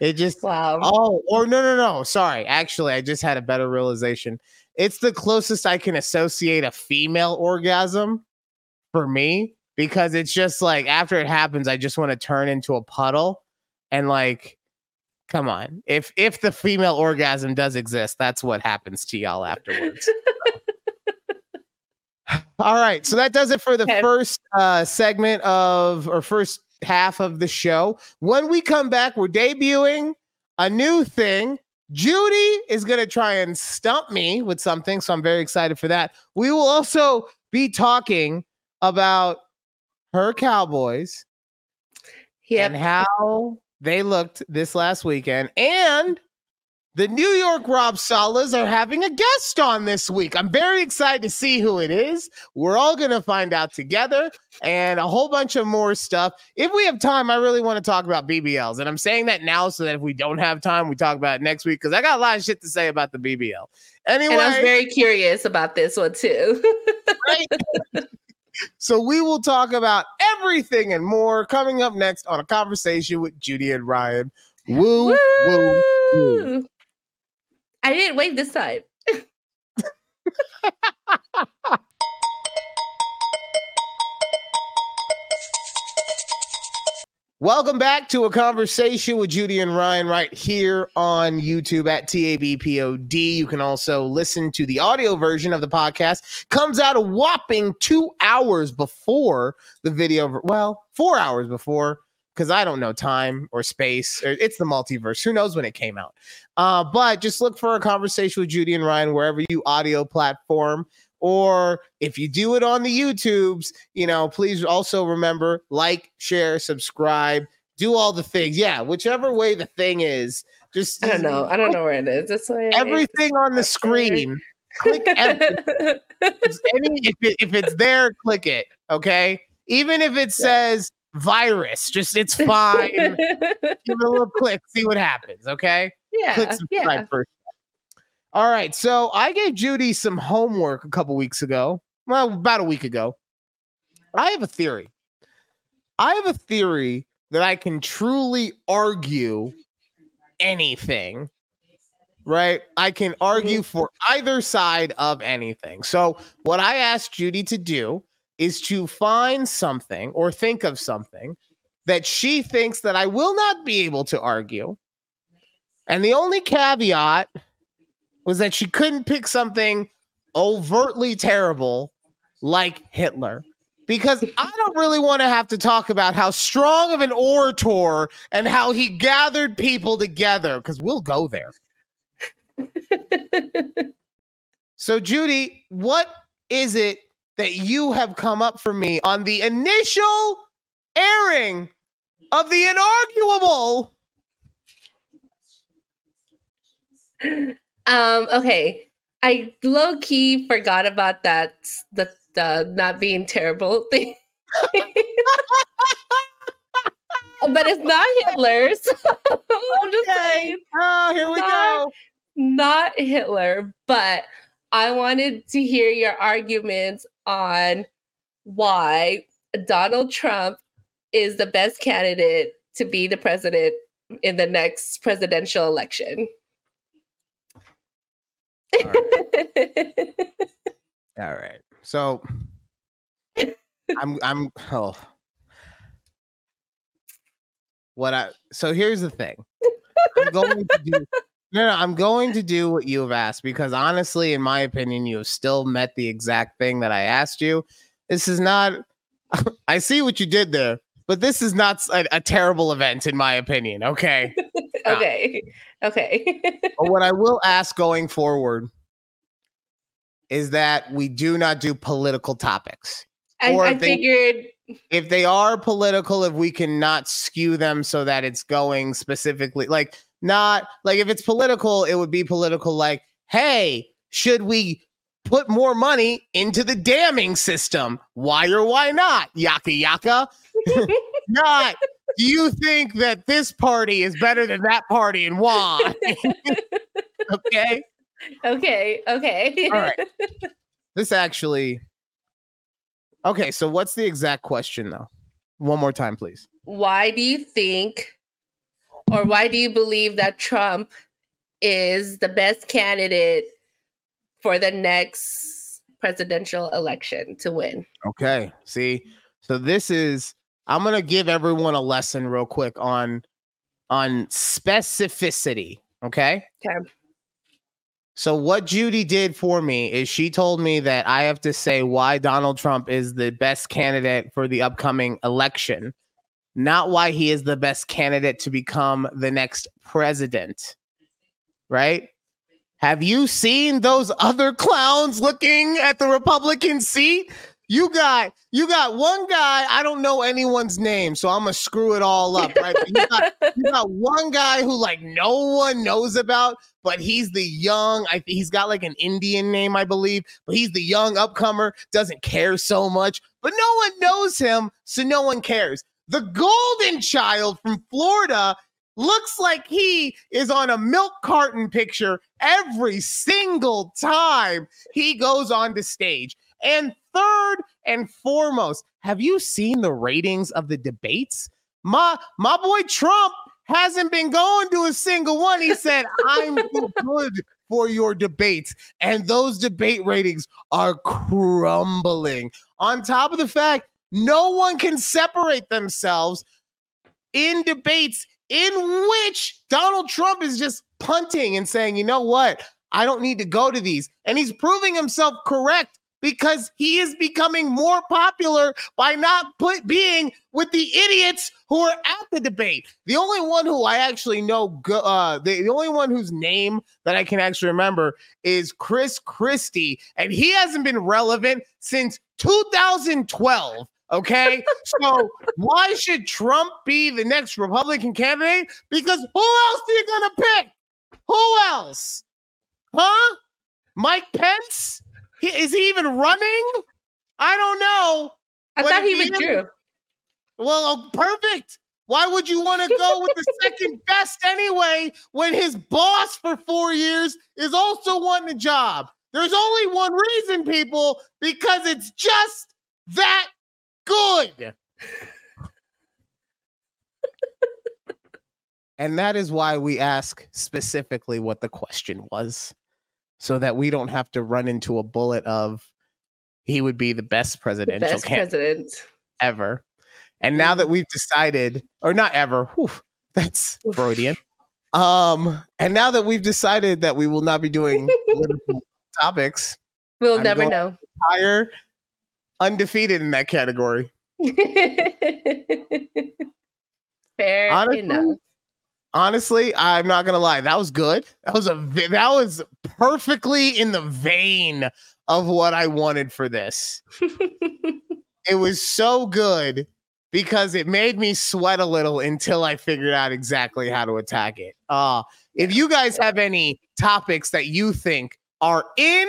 it just wow. oh or no no no sorry actually I just had a better realization. It's the closest I can associate a female orgasm for me because it's just like after it happens I just want to turn into a puddle and like come on if if the female orgasm does exist that's what happens to y'all afterwards. All right, so that does it for the Okay. first uh, segment of or first half of the show. When we come back, we're debuting a new thing. Judy is going to try and stump me with something, so I'm very excited for that. We will also be talking about her Cowboys and how they looked this last weekend. And the New York Rob Salas are having a guest on this week. I'm very excited to see who it is. We're all going to find out together and a whole bunch of more stuff. If we have time, I really want to talk about BBLs. And I'm saying that now so that if we don't have time, we talk about it next week because I got a lot of shit to say about the BBL. Anyway, And I was very curious about this one too. right? so we will talk about everything and more coming up next on a conversation with Judy and Ryan. Woo, woo, woo. Woo! I didn't wave this time. Welcome back to a conversation with Judy and Ryan right here on YouTube at TABPOD. You can also listen to the audio version of the podcast. Comes out a whopping two hours before the video. Well, four hours before, because I don't know time or space. Or it's the multiverse. Who knows when it came out? Uh, but just look for a conversation with Judy and Ryan wherever you audio platform. Or if you do it on the YouTubes, you know, please also remember like, share, subscribe, do all the things. Yeah, whichever way the thing is, just I don't know. I don't know where it is. It's like everything on the screen. Click if, it, if it's there, click it. Okay. Even if it says virus, just it's fine. Give it a little click, see what happens. Okay. yeah, Click uh, subscribe yeah. first. All right. So I gave Judy some homework a couple weeks ago. Well, about a week ago. I have a theory. I have a theory that I can truly argue anything. Right? I can argue mm-hmm. for either side of anything. So, what I asked Judy to do is to find something or think of something that she thinks that I will not be able to argue. And the only caveat was that she couldn't pick something overtly terrible like Hitler. Because I don't really want to have to talk about how strong of an orator and how he gathered people together, because we'll go there. So, Judy, what is it that you have come up for me on the initial airing of the inarguable? Um, okay. I low key forgot about that the the not being terrible thing. but it's not Hitler's. I'm just saying Oh, here we Not- go. not Hitler, but I wanted to hear your arguments on why Donald Trump is the best candidate to be the president in the next presidential election. All right. So, I'm I'm oh. What I so here's the thing. I'm going to do no, no, I'm going to do what you have asked because honestly, in my opinion, you have still met the exact thing that I asked you. This is not I see what you did there, but this is not a, a terrible event in my opinion. Okay. okay. Okay. but what I will ask going forward is that we do not do political topics. I, I they- figured if they are political, if we cannot skew them so that it's going specifically like not like if it's political, it would be political like, hey, should we put more money into the damming system? Why or why not? Yaka yaka. not do you think that this party is better than that party and why? okay. okay, okay. All right. This actually Okay, so what's the exact question though? One more time, please. why do you think or why do you believe that Trump is the best candidate for the next presidential election to win? Okay. See, so this is I'm gonna give everyone a lesson real quick on on specificity. Okay. Okay. So what Judy did for me is she told me that I have to say why Donald Trump is the best candidate for the upcoming election, not why he is the best candidate to become the next president. Right? Have you seen those other clowns looking at the Republican seat? You got you got one guy, I don't know anyone's name, so I'm gonna screw it all up, right? You got, you got one guy who like no one knows about, but he's the young, I he's got like an Indian name, I believe, but he's the young upcomer, doesn't care so much, but no one knows him, so no one cares. The golden child from Florida looks like he is on a milk carton picture every single time he goes on the stage. And third and foremost, have you seen the ratings of the debates? My my boy Trump hasn't been going to a single one. He said, "I'm good for your debates," and those debate ratings are crumbling. On top of the fact, no one can separate themselves in debates in which Donald Trump is just punting and saying, "You know what? I don't need to go to these," and he's proving himself correct because he is becoming more popular by not put being with the idiots who are at the debate. The only one who I actually know, uh, the, the only one whose name that I can actually remember is Chris Christie, and he hasn't been relevant since 2012. Okay, so why should Trump be the next Republican candidate? Because who else are you gonna pick? Who else? Huh? Mike Pence? He, is he even running? I don't know. I thought he withdrew. Well, oh, perfect. Why would you want to go with the second best anyway when his boss for four years is also wanting a job? There's only one reason, people, because it's just that good. and that is why we ask specifically what the question was, so that we don't have to run into a bullet of he would be the best The presidential best president. ever. And now that we've decided, or not ever, whew, that's Freudian. Um, and now that we've decided that we will not be doing political topics, We'll I'm never know. higher undefeated in that category. Fair Honestly, enough. Honestly, I'm not gonna lie. That was good. That was a that was perfectly in the vein of what I wanted for this. it was so good because it made me sweat a little until I figured out exactly how to attack it. Uh if you guys have any topics that you think are in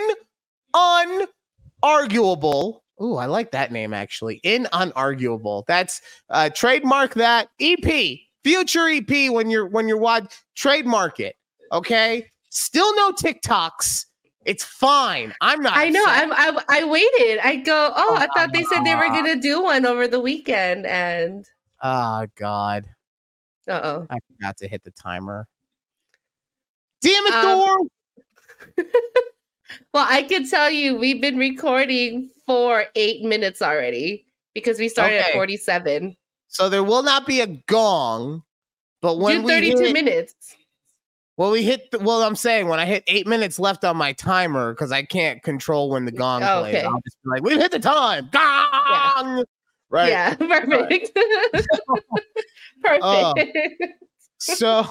unarguable. Ooh, I like that name actually. In unarguable. That's uh trademark that EP. Future EP when you're when you're watch trademark it. Okay? Still no TikToks. It's fine. I'm not I know. I'm, I I waited. I go. Oh, I thought they said they were Ah. gonna do one over the weekend, and Oh god. uh oh. I forgot to hit the timer. Damn it, Um, Thor! Well, I can tell you, we've been recording for eight minutes already. because we started Okay. at 47. So there will not be a gong, but when Do we 32 hit, minutes. well, we hit. The, well, I'm saying when I hit eight minutes left on my timer because I can't control when the gong Oh, plays. okay. I'll just be like, "We've hit the time, gong!" Right. Yeah, perfect. perfect. Oh. So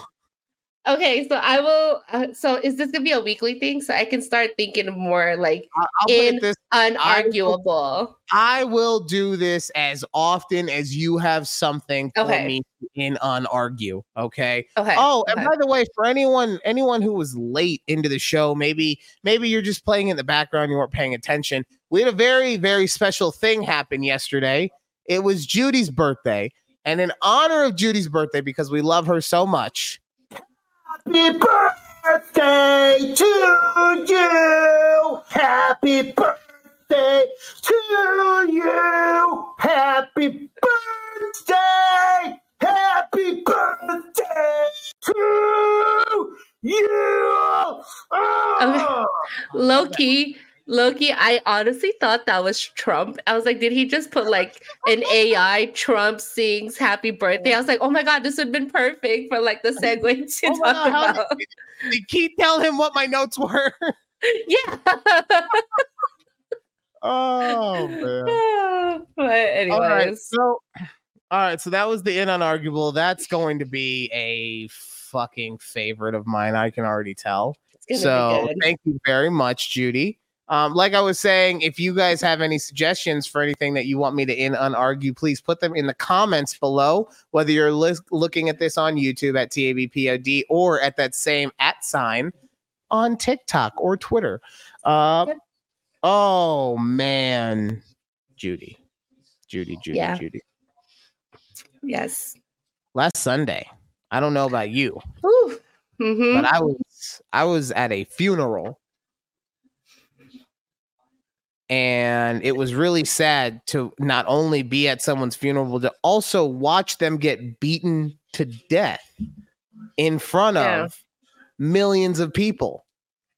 okay, so I will. Uh, so is this gonna be a weekly thing? So I can start thinking more like I- I'll In- this: unarguable. I will do this as often as you have something for Okay. me in unargue. Okay. Okay. Oh, and okay. by the way, for anyone anyone who was late into the show, maybe maybe you're just playing in the background, you weren't paying attention. We had a very very special thing happen yesterday. It was Judy's birthday, and in honor of Judy's birthday, because we love her so much, Happy birthday to you. Happy birthday to you. Happy birthday. Happy birthday to you. Oh. Okay, ah. Loki, Loki, I honestly thought that was Trump. I was like, did he just put like an AI Trump sings happy birthday? I was like, oh my god, this would have been perfect for like the segue to Oh talk God, about. did Keith tell him what my notes were. yeah. oh man. but anyways, All right. So, all right. So that was the in unarguable. That's going to be a fucking favorite of mine. I can already tell. So thank you very much, Judy. Um, like I was saying, if you guys have any suggestions for anything that you want me to in unargue, please put them in the comments below. Whether you're lis- looking at this on YouTube at TABPOD or at that same at sign on TikTok or Twitter. Uh, oh man, Judy, Judy, Judy, Yeah. Judy. Yes. Last Sunday, I don't know about you, Ooh. Mhm. but I was I was at a funeral and it was really sad to not only be at someone's funeral but to also watch them get beaten to death in front Yeah. of millions of people.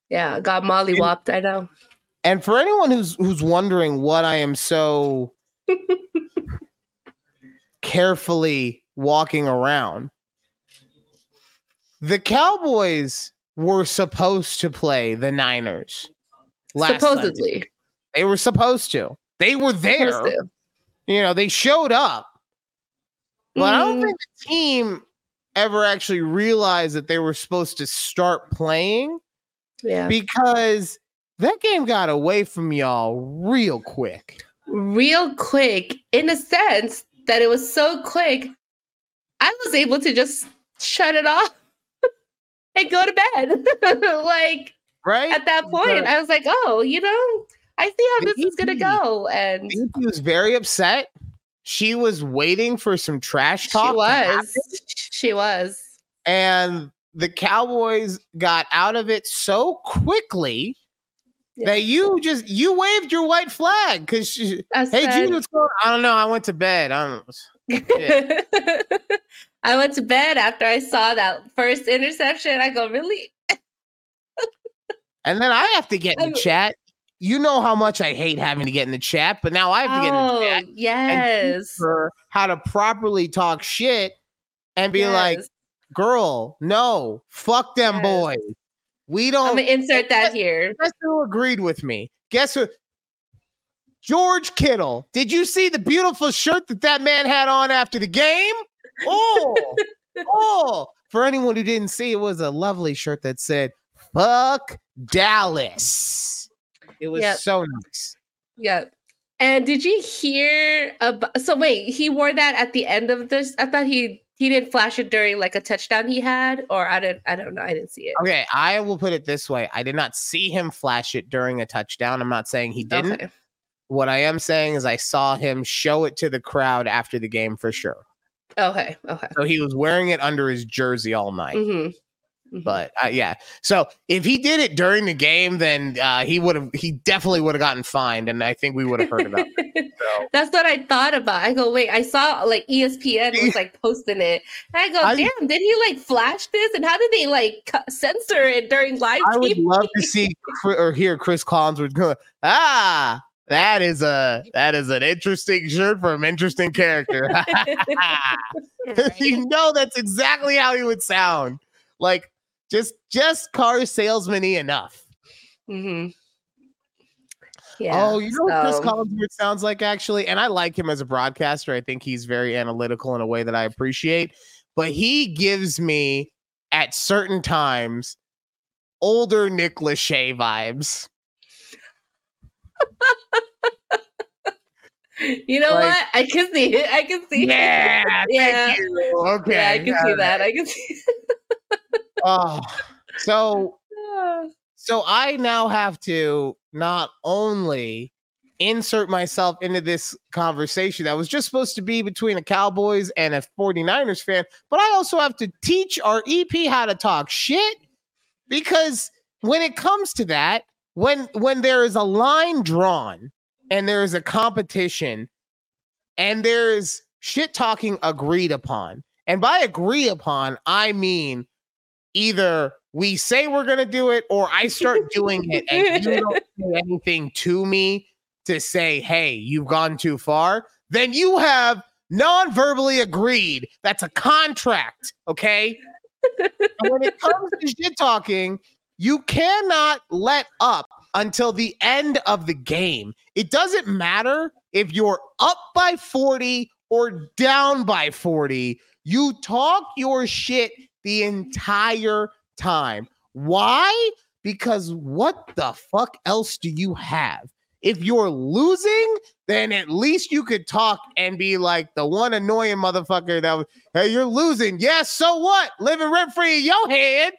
Yeah, got mollywopped. I know. And for anyone who's who's wondering what I am so carefully walking around, the Cowboys were supposed to play the Niners. last Sunday. They were supposed to. They were there. You know, they showed up. But I don't Mm. think the team ever actually realized that they were supposed to start playing Yeah. because that game got away from y'all real quick. real quick in a sense that it was so quick i was able to just shut it off and go to bed like Right? at that point i was like oh you know i see how this is gonna go and She was very upset. She was waiting for some trash talk. happen, was she was and the Cowboys got out of it so quickly Yeah. that you just you waved your white flag because hey said- Jude, what's going on? I don't know. I went to bed. I don't Yeah. I went to bed after I saw that first interception. I go, really? and then I have to get in the I'm- chat. You know how much I hate having to get in the chat, but now I have to get in the Oh, chat yes. her how to properly talk shit and be like, girl, no, fuck them Yes. boys. We I'm don't gonna insert that here. guess who agreed with me? Guess who? George Kittle. Did you see the beautiful shirt that that man had on after the game? Oh, oh. For anyone who didn't see, it was a lovely shirt that said, fuck Dallas. It was Yep. so nice. Yeah. And did you hear about so wait, he wore that at the end of this? I thought he he didn't flash it during like a touchdown he had, or I don't I don't know. I didn't see it. Okay, I will put it this way. I did not see him flash it during a touchdown. I'm not saying he didn't. Okay. What I am saying is I saw him show it to the crowd after the game for sure. Okay. Okay. So he was wearing it under his jersey all night. Mm-hmm. Hmm But uh, yeah, so if he did it during the game, then uh, he would have. He definitely would have gotten fined, and I think we would have heard about. it. So That's what I thought about. I go, wait, I saw like ESPN was like posting it. And I go, I- damn, did he like flash this? And how did they like cu- censor it during live I would TV? love to see or hear Chris Collinsworth go, ah, That is a that is an interesting shirt for an interesting character. you know that's exactly how he would sound. Like just just car salesman-y enough. hmm Yeah. oh, you know what Chris so- Collinsworth sounds like actually, and I like him as a broadcaster. I think he's very analytical in a way that I appreciate. But he gives me at certain times older Nick Lachey vibes. You know Like- what? I can see it. I can see Yeah, it. Yeah. you. Okay, Yeah, I can see that. I can see Oh, so ah. so I now have to not only insert myself into this conversation that was just supposed to be between a Cowboys and a 49ers fan, but I also have to teach our EP how to talk shit because when it comes to that, when when there is a line drawn and there is a competition and there is shit talking agreed upon. And by agree upon, I mean either we say we're going to do it or I start doing it and you don't say anything to me to say, hey, you've gone too far, then you have non verbally agreed. That's a contract. Okay. and when it comes to shit talking, you cannot let up until the end of the game. It doesn't matter if you're up by 40 or down by 40. You talk your shit the entire time. Why? Because what the fuck else do you have? If you're losing, then at least you could talk and be like the one annoying motherfucker that was, hey, you're losing. Yes, so what? Living rent free in your head.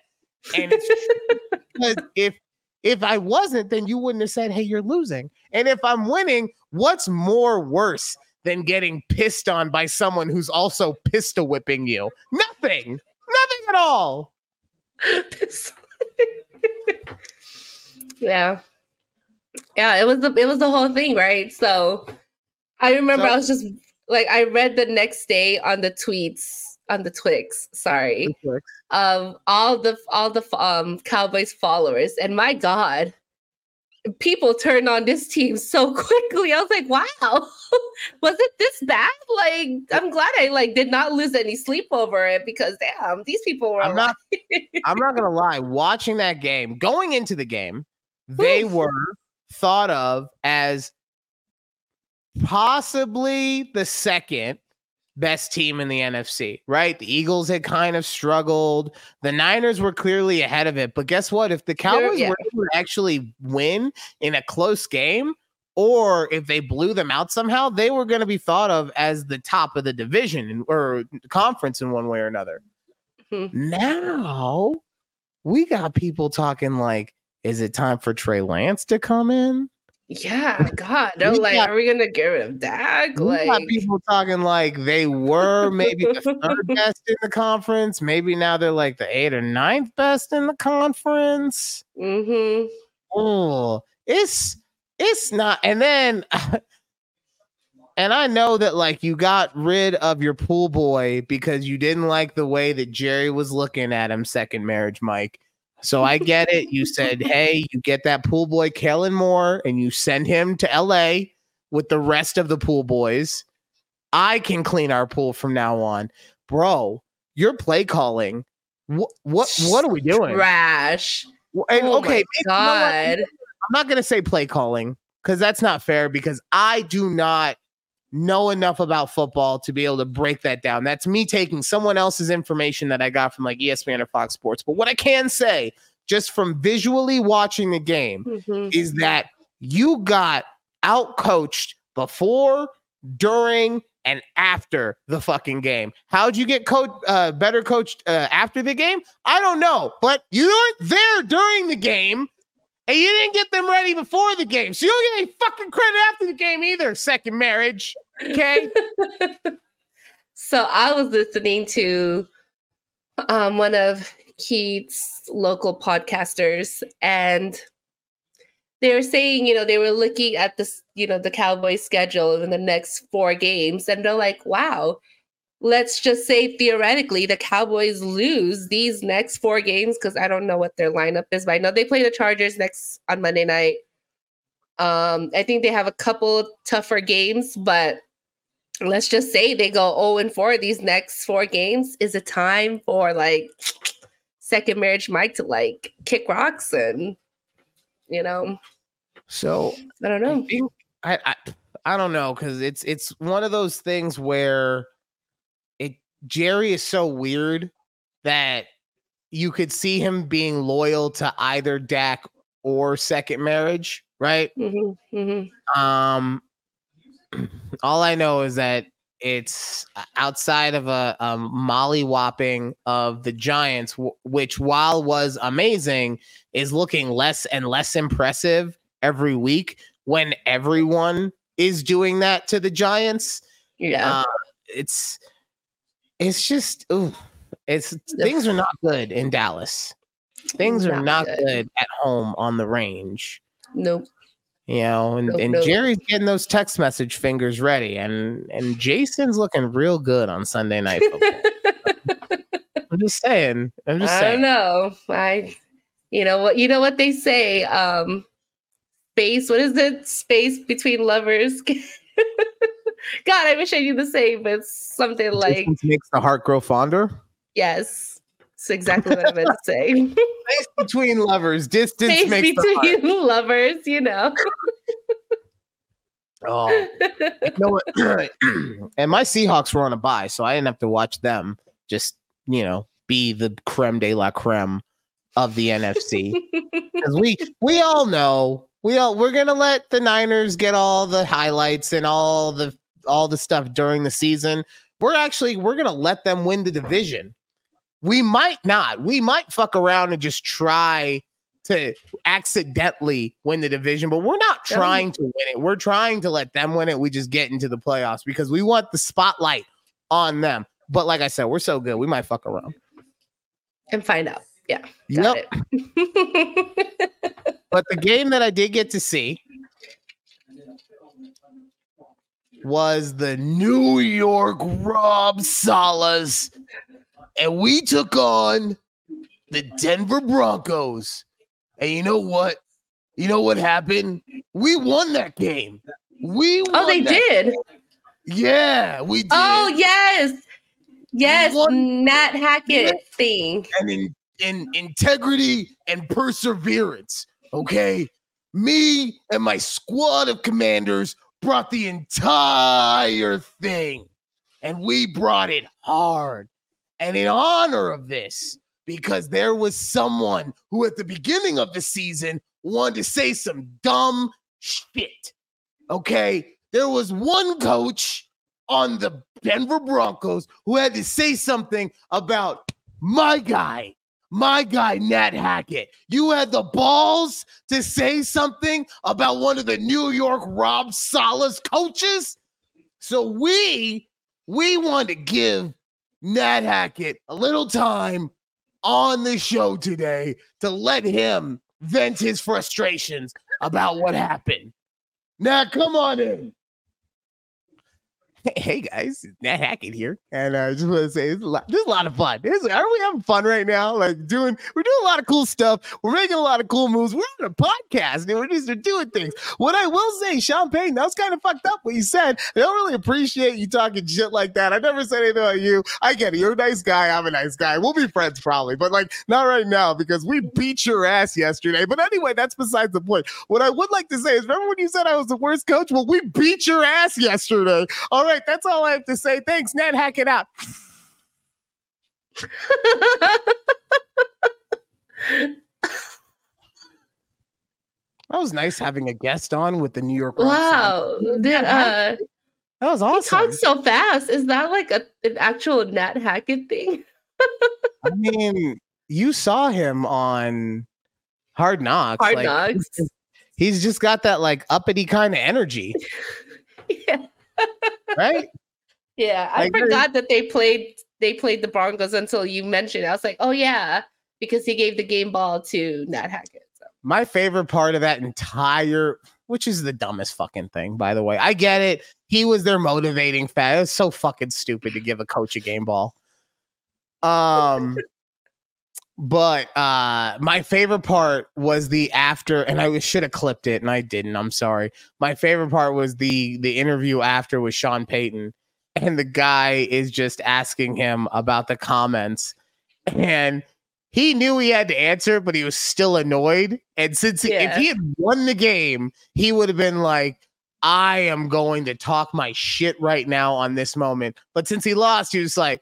And because if if I wasn't, then you wouldn't have said, hey, you're losing. And if I'm winning, what's more worse than getting pissed on by someone who's also pistol whipping you? Nothing. Nothing at all. yeah. Yeah, it was the it was the whole thing, right? So I remember So- I was just like I read the next day on the tweets on the Twix, sorry, of all the all the um Cowboys followers, and my God, people turned on this team so quickly. I was like, wow, was it this bad? Like, I'm glad I like did not lose any sleep over it because damn, these people were. I'm not I'm not gonna lie, watching that game, going into the game, they were thought of as possibly the second best team in the NFC, right? The Eagles had kind of struggled. The Niners were clearly ahead of it. But guess what? If the Cowboys yeah. were able to actually win in a close game, or if they blew them out somehow, they were going to be thought of as the top of the division or conference in one way or another. Hmm. Now we got people talking like, is it time for Trey Lance to come in? Yeah, God, no, We like, got- are we gonna get rid of Dak? Like, got people talking like they were maybe the third best in the conference. Maybe now they're like the eighth or ninth best in the conference. Mm-hmm. Oh, it's it's not. And then, and I know that like you got rid of your pool boy because you didn't like the way that Jerry was looking at him second marriage, Mike. So I get it. You said, hey, you get that pool boy, Kellen Moore, and you send him to LA with the rest of the pool boys. I can clean our pool from now on. Bro, your play calling. What what what are we doing? trash. And oh okay, maybe- you know. I'm not gonna say play calling because that's not fair because I do not know enough about football to be able to break that down. That's me taking someone else's information that I got from like ESPN or Fox Sports. But what I can say, just from visually watching the game, Mhm. is that you got out coached before, during, and after the fucking game. How'd you get coach uh, better coached uh, after the game? I don't know, but you weren't there during the game, and you didn't get them ready before the game, so you don't get any fucking credit after the game either. Second marriage, okay? So I was listening to um, one of Keith's local podcasters, and they were saying, you know, they were looking at this, you know, the Cowboys schedule in the next four games, and they're like, wow, let's just say theoretically the Cowboys lose these next four games because I don't know what their lineup is, but I know they play the Chargers next on Monday night. Um, I think they have a couple tougher games, but let's just say they go 0 and 4 these next four games. Is it time for like second marriage Mike to like kick rocks and you know, So I don't know. I I, I don't know because it's it's one of those things where Jerry is so weird that you could see him being loyal to either Dak or second marriage, right? hmm hmm Um, all I know is that it's outside of a um, molly whopping of the Giants, w- which while was amazing, is looking less and less impressive every week when everyone is doing that to the Giants. Yeah. Uh, it's it's just ooh, it's things are not good in Dallas. Things are Not not good. good at home on the range nope. you know and, Nope, and nope. jerry's getting those text message fingers ready and and jason's looking real good on sunday night football. i'm just saying i'm just saying I don't know. I you know what you know what they say. Um space, what is it? Space between lovers. God, I wish I knew the same, but it's something like Distance makes the heart grow fonder yes. It's exactly what I meant to say. space between lovers distance Space makes the heart between lovers, you know. oh you know what and my seahawks were on a bye so i didn't have to watch them just you know be the creme de la creme of the nfc because we we all know we all we're gonna let the Niners get all the highlights and all the all the stuff during the season. We're actually we're gonna let them win the division. We might not. We might fuck around and just try to accidentally win the division, but we're not trying to win it. We're trying to let them win it. We just get into the playoffs because we want the spotlight on them. But like I said, we're so good, we might fuck around. and find out. Yeah. Yep. Got it. But the game that I did get to see was the New York Rob Salehs, and we took on the Denver Broncos. And you know what? You know what happened? We won that game. We oh, won oh, they did. Yeah, we did. Oh, yes. Yes, Nat Hackett thing. and in, in integrity and perseverance. Okay. Me and my squad of commanders brought the entire thing and we brought it hard. And in honor of this, because there was someone who at the beginning of the season wanted to say some dumb shit. Okay. There was one coach on the Denver Broncos who had to say something about my guy, my guy, Nat Hackett. You had the balls to say something about one of the New York Rob Salehs coaches. So we we want to give Nat Hackett a little time on the show today to let him vent his frustrations about what happened. Nat, come on in. Hey guys, Nat Hackett here, and I just want to say it's a lot, this is a lot of fun. This, aren't we having fun right now? Like doing, we're doing a lot of cool stuff. We're making a lot of cool moves. We're on a podcast, and we're just doing things. What I will say, Sean Payton, that was kind of fucked up what you said. I don't really appreciate you talking shit like that. I never said anything about you. I get it. You're a nice guy. I'm a nice guy. We'll be friends probably, but like not right now because we beat your ass yesterday. But anyway, that's besides the point. What I would like to say is, remember when you said I was the worst coach? Well, we beat your ass yesterday. All right, that's all I have to say. Thanks, Nat. Hack it out. That was nice having a guest on with the New York. Wow. Did uh that was awesome. he talks so fast? Is that like a, an actual Nat Hackett thing? I mean, you saw him on Hard Knocks. Hard like, Knocks. He's just got that like uppity kind of energy, yeah. Right? Yeah. I there- forgot that they played they played the Broncos until you mentioned. it. I was like, oh yeah, because he gave the game ball to Nat Hackett. So. My favorite part of that entire, which is the dumbest fucking thing, by the way. I get it. He was their motivating factor. It's so fucking stupid to give a coach a game ball. Um, but uh my favorite part was the after and i should have clipped it and i didn't i'm sorry. My favorite part was the the interview after with sean payton and the guy is just asking him about the comments and he knew he had to answer but he was still annoyed and since he- if he had won the game he would have been like i am going to talk my shit right now on this moment. But since he lost he was like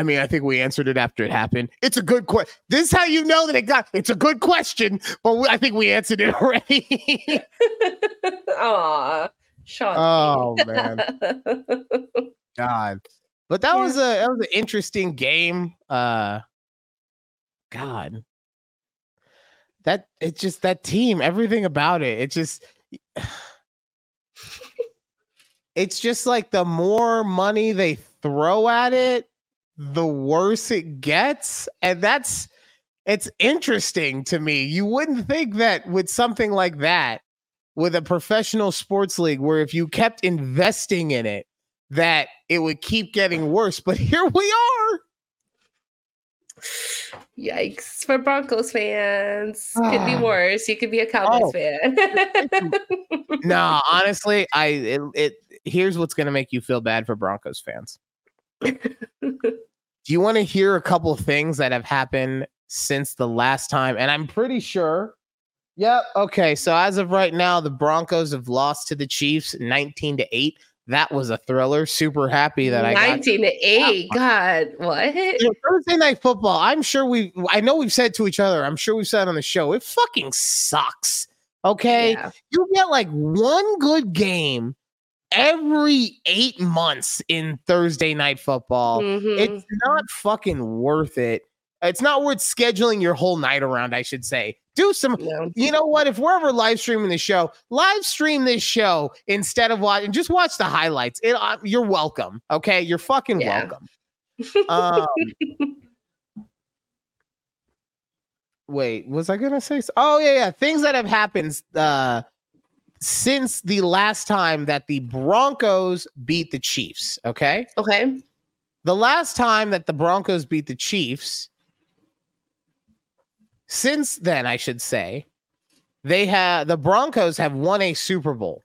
I mean, I think we answered it after it happened. It's a good question. This is how you know that it got. It's a good question, but we, I think we answered it already. Aw, Sean. oh man, God! But that Yeah. was a that was an interesting game. Uh, God, that it's just that team. Everything about it. It just. It's just like the more money they throw at it, the worse it gets. And that's it's interesting to me. You wouldn't think that with something like that, with a professional sports league, where if you kept investing in it, that it would keep getting worse. But here we are. Yikes for Broncos fans. Could be Ah. worse. You could be a Cowboys Oh. fan. No, honestly, I it, it here's what's gonna make you feel bad for Broncos fans. Do you want to hear a couple of things that have happened since the last time? And I'm pretty sure. Yep. Okay. So as of right now, the Broncos have lost to the Chiefs 19 to 8. That was a thriller. Super happy that I got 19 to 8. God, what? You know, Thursday night football. I'm sure we I know we've said to each other, I'm sure we've said on the show, it fucking sucks. Okay. Yeah. You get like one good game every eight months in Thursday night football. Mhm. It's not fucking worth it. It's not worth scheduling your whole night around, I should say. Do some, No. you know what? If we're ever live streaming the show, live stream this show instead of watching, just watch the highlights. It, uh, you're welcome. Okay. You're fucking Yeah. welcome. Um, wait, was I going to say? s- Oh, yeah, yeah. Things that have happened uh, since the last time that the Broncos beat the Chiefs. Okay Okay. the last time that the Broncos beat the Chiefs, since then, I should say, they have the Broncos have won a Super Bowl.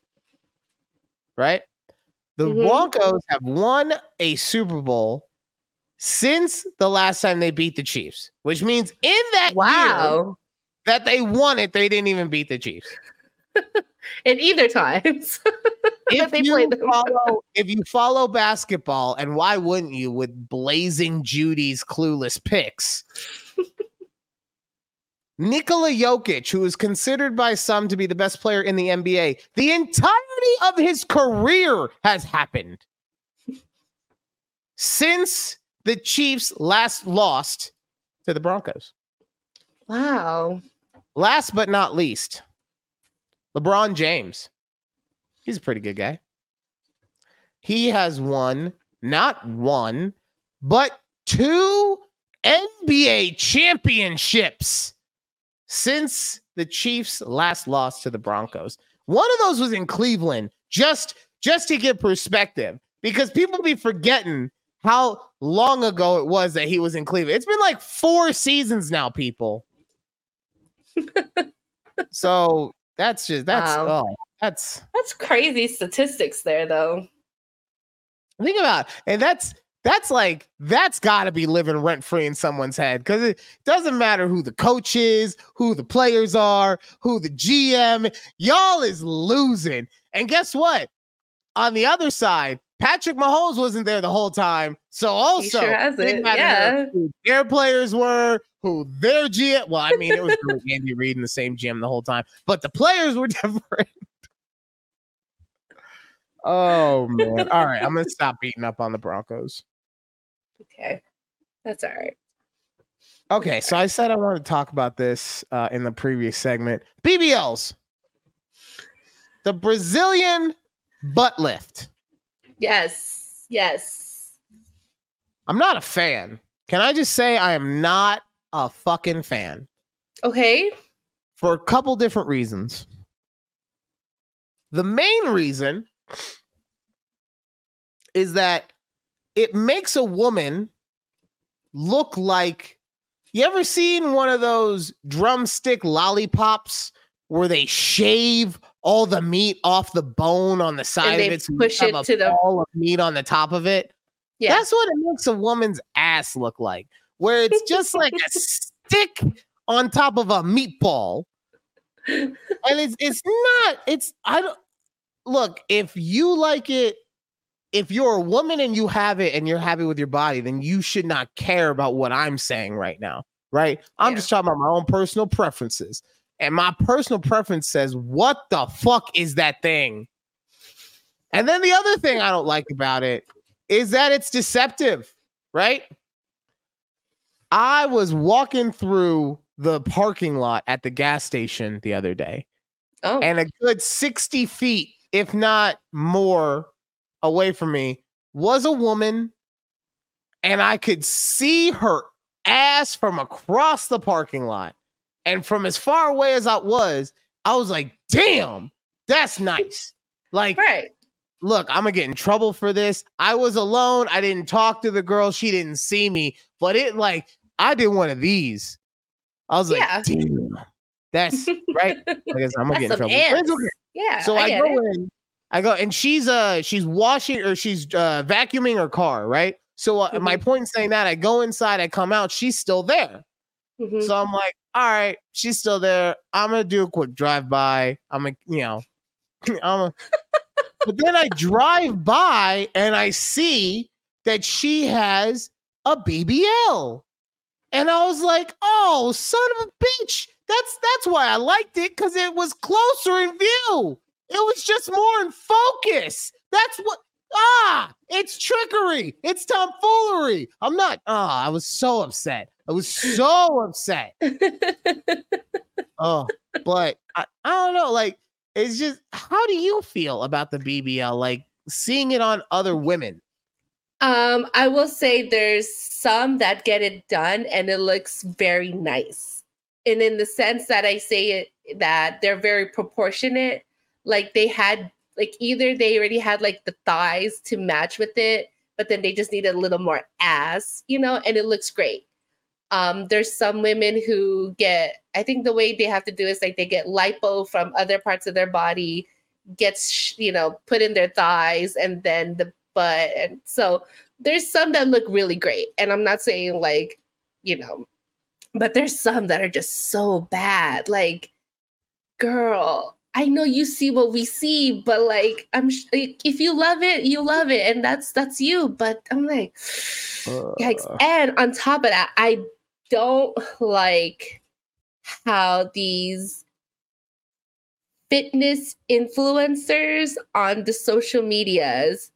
Right? The Mhm. Broncos have won a Super Bowl since the last time they beat the Chiefs, which means in that year Wow. that they won it, they didn't even beat the Chiefs. In either times. if they you follow if you follow basketball, and why wouldn't you with blazing Judy's clueless picks? Nikola Jokic, who is considered by some to be the best player in the NBA, the entirety of his career has happened since the Chiefs last lost to the Broncos. wow. Last but not least, LeBron James. He's a pretty good guy. He has won not one, but two NBA championships since the Chiefs last lost to the Broncos. One of those was in Cleveland, just just to give perspective, because people be forgetting how long ago it was that he was in Cleveland. It's been like four seasons now, people. so that's just that's Wow. oh that's That's crazy statistics there, though. think about it. and that's that's like that's got to be living rent free in someone's head because it doesn't matter who the coach is, who the players are, who the GM. Y'all is losing, and guess what? On the other side, Patrick Mahomes wasn't there the whole time, so also sure it hasn't, matter yeah. their players were, who their GM. Well, I mean, it was really Andy Reid in the same GM the whole time, but the players were different. Oh man! All right, I'm gonna stop beating up on the Broncos. Okay. That's all right. Okay, so I said I wanted to talk about this uh, in the previous segment. BBLs, the Brazilian butt lift. Yes. Yes. I'm not a fan. Can I just say I am not a fucking fan Okay. for a couple different reasons. The main reason is that it makes a woman look like You ever seen one of those drumstick lollipops where they shave all the meat off the bone on the side of it, so you push it to the- ball of meat on the top of it? Yeah. That's what it makes a woman's ass look like, where it's just like a stick on top of a meatball. And it's it's not, it's I don't look, if you like it, if you're a woman and you have it and you're happy with your body, then you should not care about what I'm saying right now. Right? I'm Yeah. just talking about my own personal preferences. And my personal preference says, what the fuck is that thing? And then the other thing I don't like about it is that it's deceptive, right? I was walking through the parking lot at the gas station the other day, Oh, and a good 60 feet, if not more, away from me was a woman, and I could see her ass from across the parking lot. And from as far away as I was, I was like, damn, that's nice. Like, right. look, I'm gonna get in trouble for this. I was alone. I didn't talk to the girl. She didn't see me, but it like I did one of these. I was like, Yeah. damn, that's right. I guess I'm gonna That's get in trouble. But it's ants. okay. Yeah. So I, get go it. in, I go, and she's uh she's washing or she's uh vacuuming her car, right? So uh, my point in saying that, I go inside, I come out, she's still there. Mhm. So I'm like, all right, she's still there. I'm gonna do a quick drive by. I'm gonna, you know, I'm a, but then I drive by and I see that she has a BBL. And I was like, oh, son of a bitch. That's that's why I liked it, because it was closer in view. It was just more in focus. That's what ah, it's trickery. It's tomfoolery. I'm not ah, I was so upset. I was so upset. Oh, but I, I don't know. Like, it's just how do you feel about the BBL? Like seeing it on other women. Um, I will say there's some that get it done and it looks very nice. And in the sense that I say it that they're very proportionate, like they had like either they already had like the thighs to match with it, but then they just needed a little more ass, you know, and it looks great. Um, there's some women who get, I think the way they have to do is like they get lipo from other parts of their body, gets, you know, put in their thighs and then the butt. And so there's some that look really great. And I'm not saying like, you know, but there's some that are just so bad. Like, girl, I know you see what we see, but like, I'm sh- if you love it, you love it, and that's that's you. But I'm like, yikes! Uh. And on top of that, I don't like how these fitness influencers on the social medias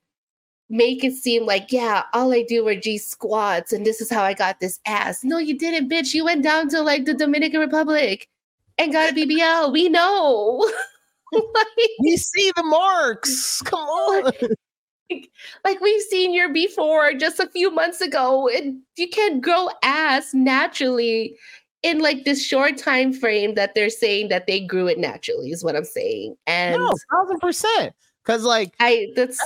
make it seem like, yeah, all I do are G squats and this is how I got this ass. No, you didn't, bitch. You went down to like the Dominican Republic and got a BBL. We know. like, We see the marks. Come on. like we've seen your before just a few months ago. And you can't grow ass naturally in like this short time frame that they're saying that they grew it naturally, is what I'm saying. And No, thousand percent. Cause like, I that's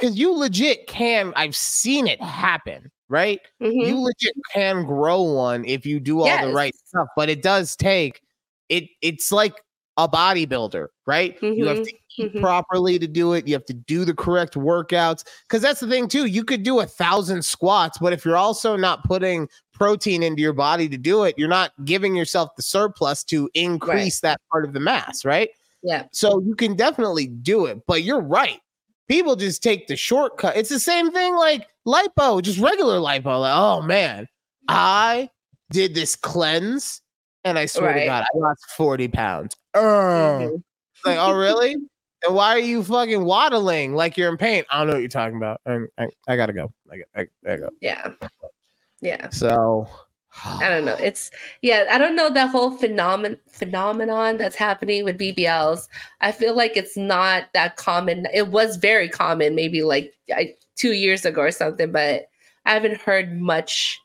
cause you legit can. I've seen it happen. Right. mhm. You legit can grow one if you do all the right stuff. But it does take it. It's like a bodybuilder, right? You have Mhm, to eat mhm. properly to do it. You have to do the correct workouts. Because that's the thing too. You could do a thousand squats, but if you're also not putting protein into your body to do it, you're not giving yourself the surplus to increase that part of the mass, right? Yeah. So you can definitely do it, but you're right. People just take the shortcut. It's the same thing like lipo, just regular lipo. Like, oh man, I did this cleanse and I swear to God, I lost 40 pounds. Mhm. Like, oh really? And why are you fucking waddling like you're in pain? I don't know what you're talking about. I, I, I gotta go. I, I, I gotta go. Yeah. Yeah. So I don't know. It's yeah, I don't know that whole phenomenon phenomenon that's happening with BBLs. I feel like it's not that common. It was very common maybe like I, 2 years ago or something, but I haven't heard much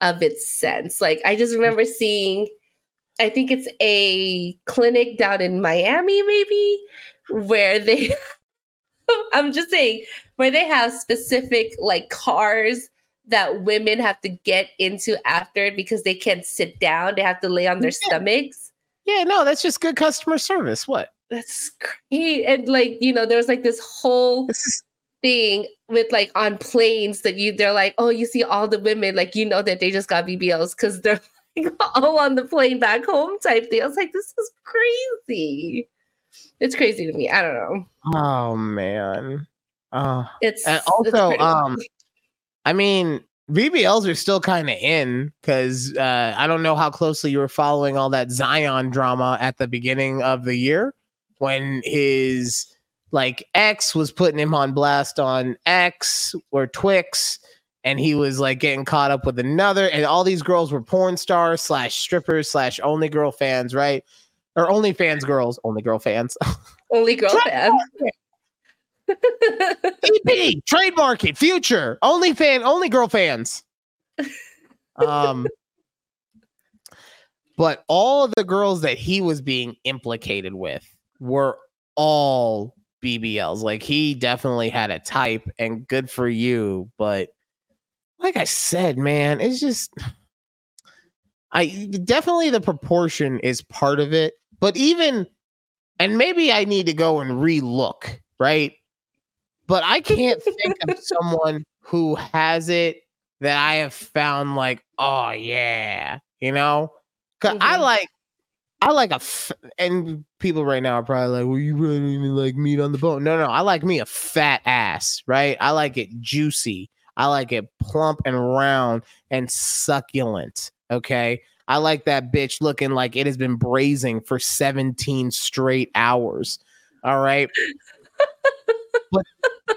of it since. Like I just remember seeing I think it's a clinic down in Miami maybe where they I'm just saying where they have specific like cars that women have to get into after because they can't sit down. They have to lay on their Yeah. stomachs. Yeah, no, that's just good customer service. What? That's great. And like, you know, there was like this whole This is thing with like on planes that you they're like, oh, you see all the women, like you know that they just got BBLs because they're like all on the plane back home type thing. I was like, this is crazy. It's crazy to me. I don't know. oh man. Uh It's and it's also crazy. um I mean BBLs are still kind of in because uh, I don't know how closely you were following all that Zion drama at the beginning of the year when his like ex was putting him on blast on X or Twix, and he was like getting caught up with another, and all these girls were porn stars slash strippers slash only girl fans, right? Or only fans girls, only girl fans. only girl fan. EP, trademark it, future, only fan, only girl fans. Um, but all of the girls that he was being implicated with were all BBLs. Like he definitely had a type, and good for you. But like I said, man, it's just I definitely the proportion is part of it, but even and maybe I need to go and relook, right? But I can't think of someone who has it that I have found like, oh yeah, you know, 'Cause I Mhm. like, I like a, f- and people right now are probably like, well, you really don't even like meat on the bone. No, no, I like me a fat ass, right? I like it juicy. I like it plump and round and succulent. Okay. I like that bitch looking like it has been braising for 17 straight hours. All right. but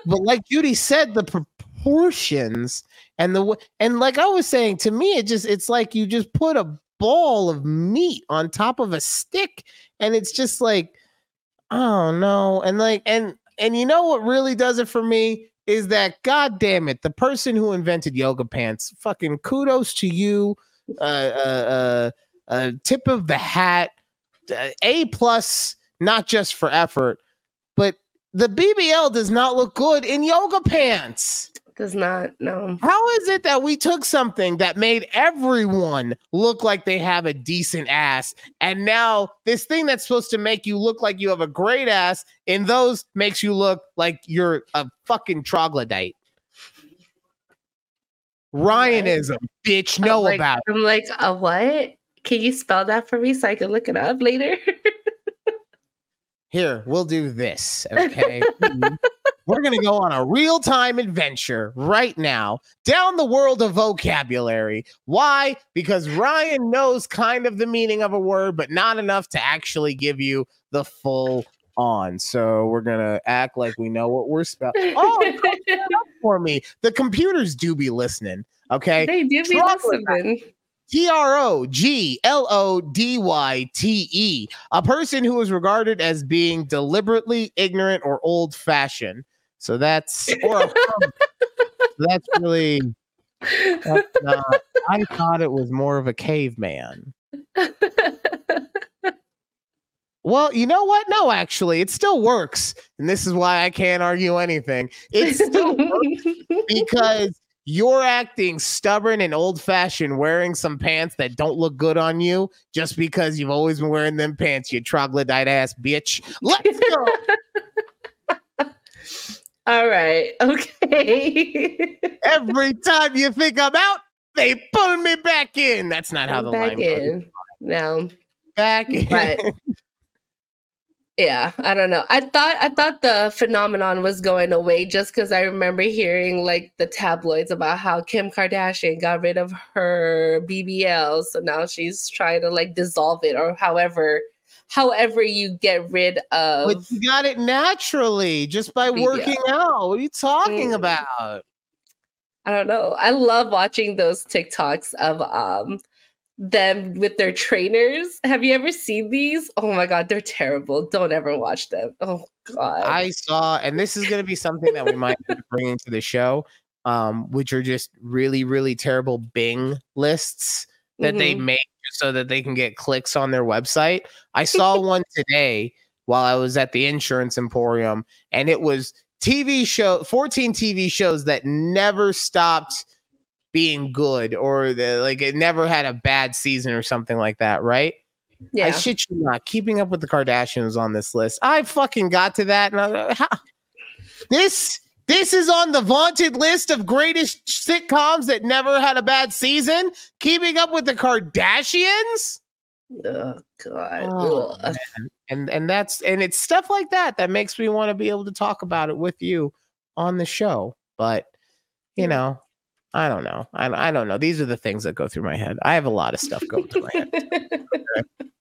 but like Judy said, the proportions and the and like I was saying, to me, it just it's like you just put a ball of meat on top of a stick, and it's just like, oh no, and like and and you know what really does it for me is that god damn it, the person who invented yoga pants, fucking kudos to you, uh, uh, uh, uh tip of the hat, uh, a plus, not just for effort, but the BBL does not look good in yoga pants. Does not no. How is it that we took something that made everyone look like they have a decent ass, and now this thing that's supposed to make you look like you have a great ass, in those makes you look like you're a fucking troglodyte? Ryanism, bitch, know I'm like, about it. I'm like, a what? Can you spell that for me so I can look it up later? Here, we'll do this. Okay. We're going to go on a real time adventure right now down the world of vocabulary. Why? Because Ryan knows kind of the meaning of a word, but not enough to actually give you the full on. So we're going to act like we know what we're spelling. Oh, for me. The computers do be listening. Okay. they do be listening. T R O G L O D Y T E, a person who is regarded as being deliberately ignorant or old fashioned. So that's or that's really that's not, I thought it was more of a caveman. Well, you know what? No, actually, it still works. And this is why I can't argue anything. It still works because you're acting stubborn and old fashioned wearing some pants that don't look good on you just because you've always been wearing them pants, you troglodyte ass bitch. Let's go. All right. Okay. Every time you think I'm out, they pull me back in. That's not how I'm the back line goes. No. Back in. But yeah, I don't know. I thought I thought the phenomenon was going away just because I remember hearing like the tabloids about how Kim Kardashian got rid of her BBL, so now she's trying to like dissolve it or however however you get rid of but you got it naturally just by BBL. working out. What are you talking Mm. about? I don't know. I love watching those TikToks of um them with their trainers. Have you ever seen these? Oh my god, they're terrible. Don't ever watch them. Oh god. I saw, and this is going to be something that we might bring into the show, um, which are just really, really terrible Bing lists that they Mhm. make so that they can get clicks on their website. I saw one today while I was at the insurance emporium, and it was TV show 14 TV shows that never stopped being good or the, like it never had a bad season or something like that, right? Yeah. I shit you not. Keeping up with the Kardashians on this list. I fucking got to that, and I, how, this this is on the vaunted list of greatest sitcoms that never had a bad season. Keeping up with the Kardashians. oh God. Oh, And and that's and it's stuff like that that makes me want to be able to talk about it with you on the show. But you know, I don't know. I, I don't know. These are the things that go through my head. I have a lot of stuff going through my head.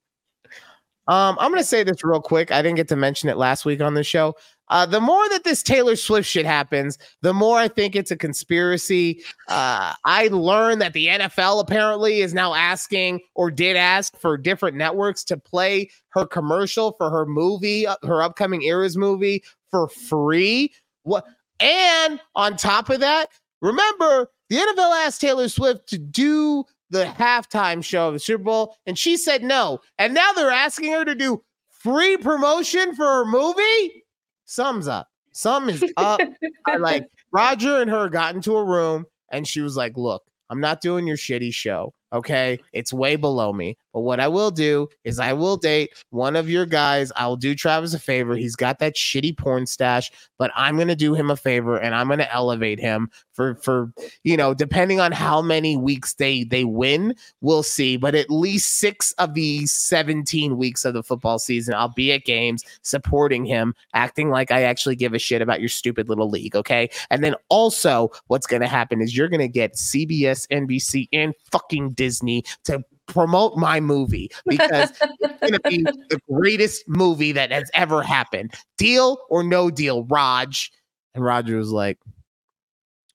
Um, I'm gonna say this real quick. I didn't get to mention it last week on the show. Uh, the more that this Taylor Swift shit happens, the more I think it's a conspiracy. Uh, I learned that the NFL apparently is now asking or did ask for different networks to play her commercial for her movie, uh, her upcoming Eras movie for free. What? And on top of that, remember the NFL asked Taylor Swift to do the halftime show of the Super Bowl, and she said no. And now they're asking her to do free promotion for her movie. Sums up. Some is up. I like Roger and her got into a room, and she was like, "Look, I'm not doing your shitty show. Okay, it's way below me. But what I will do is I will date one of your guys. I will do Travis a favor. He's got that shitty porn stash, but I'm gonna do him a favor and I'm gonna elevate him for for you know, depending on how many weeks they they win, we'll see. But at least six of the 17 weeks of the football season, I'll be at games supporting him, acting like I actually give a shit about your stupid little league. Okay. And then also, what's gonna happen is you're gonna get CBS, NBC, and fucking Disney to promote my movie because it's going to be the greatest movie that has ever happened. Deal or no deal, Raj? And Roger was like,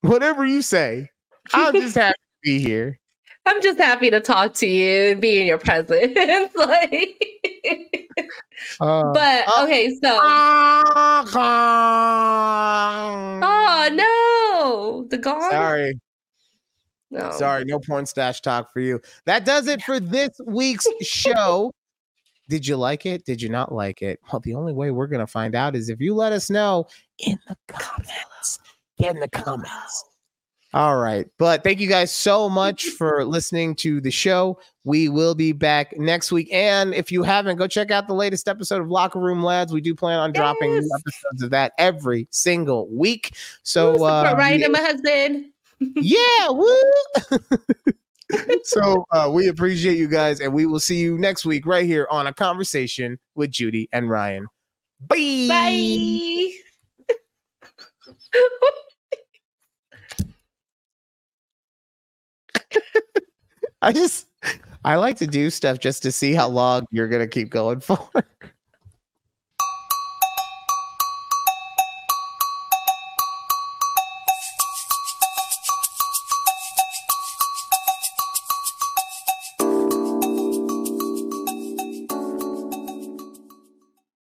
whatever you say. I'm just happy to be here. I'm just happy to talk to you and be in your presence. like, Uh, but uh, okay, so oh no, the gone. Sorry, no. sorry, no porn stash talk for you. That does it for this week's show. Did you like it? Did you not like it? Well, the only way we're gonna find out is if you let us know in the comments. Get in the comments. All right. But thank you guys so much for listening to the show. We will be back next week. And if you haven't, go check out the latest episode of Locker Room Lads. We do plan on dropping new episodes of that every single week. So, uh, Ryan and my husband. Yeah, woo. so uh, we appreciate you guys, and we will see you next week right here on a conversation with Judy and Ryan. Bye. Bye. I just I like to do stuff just to see how long you're gonna keep going for.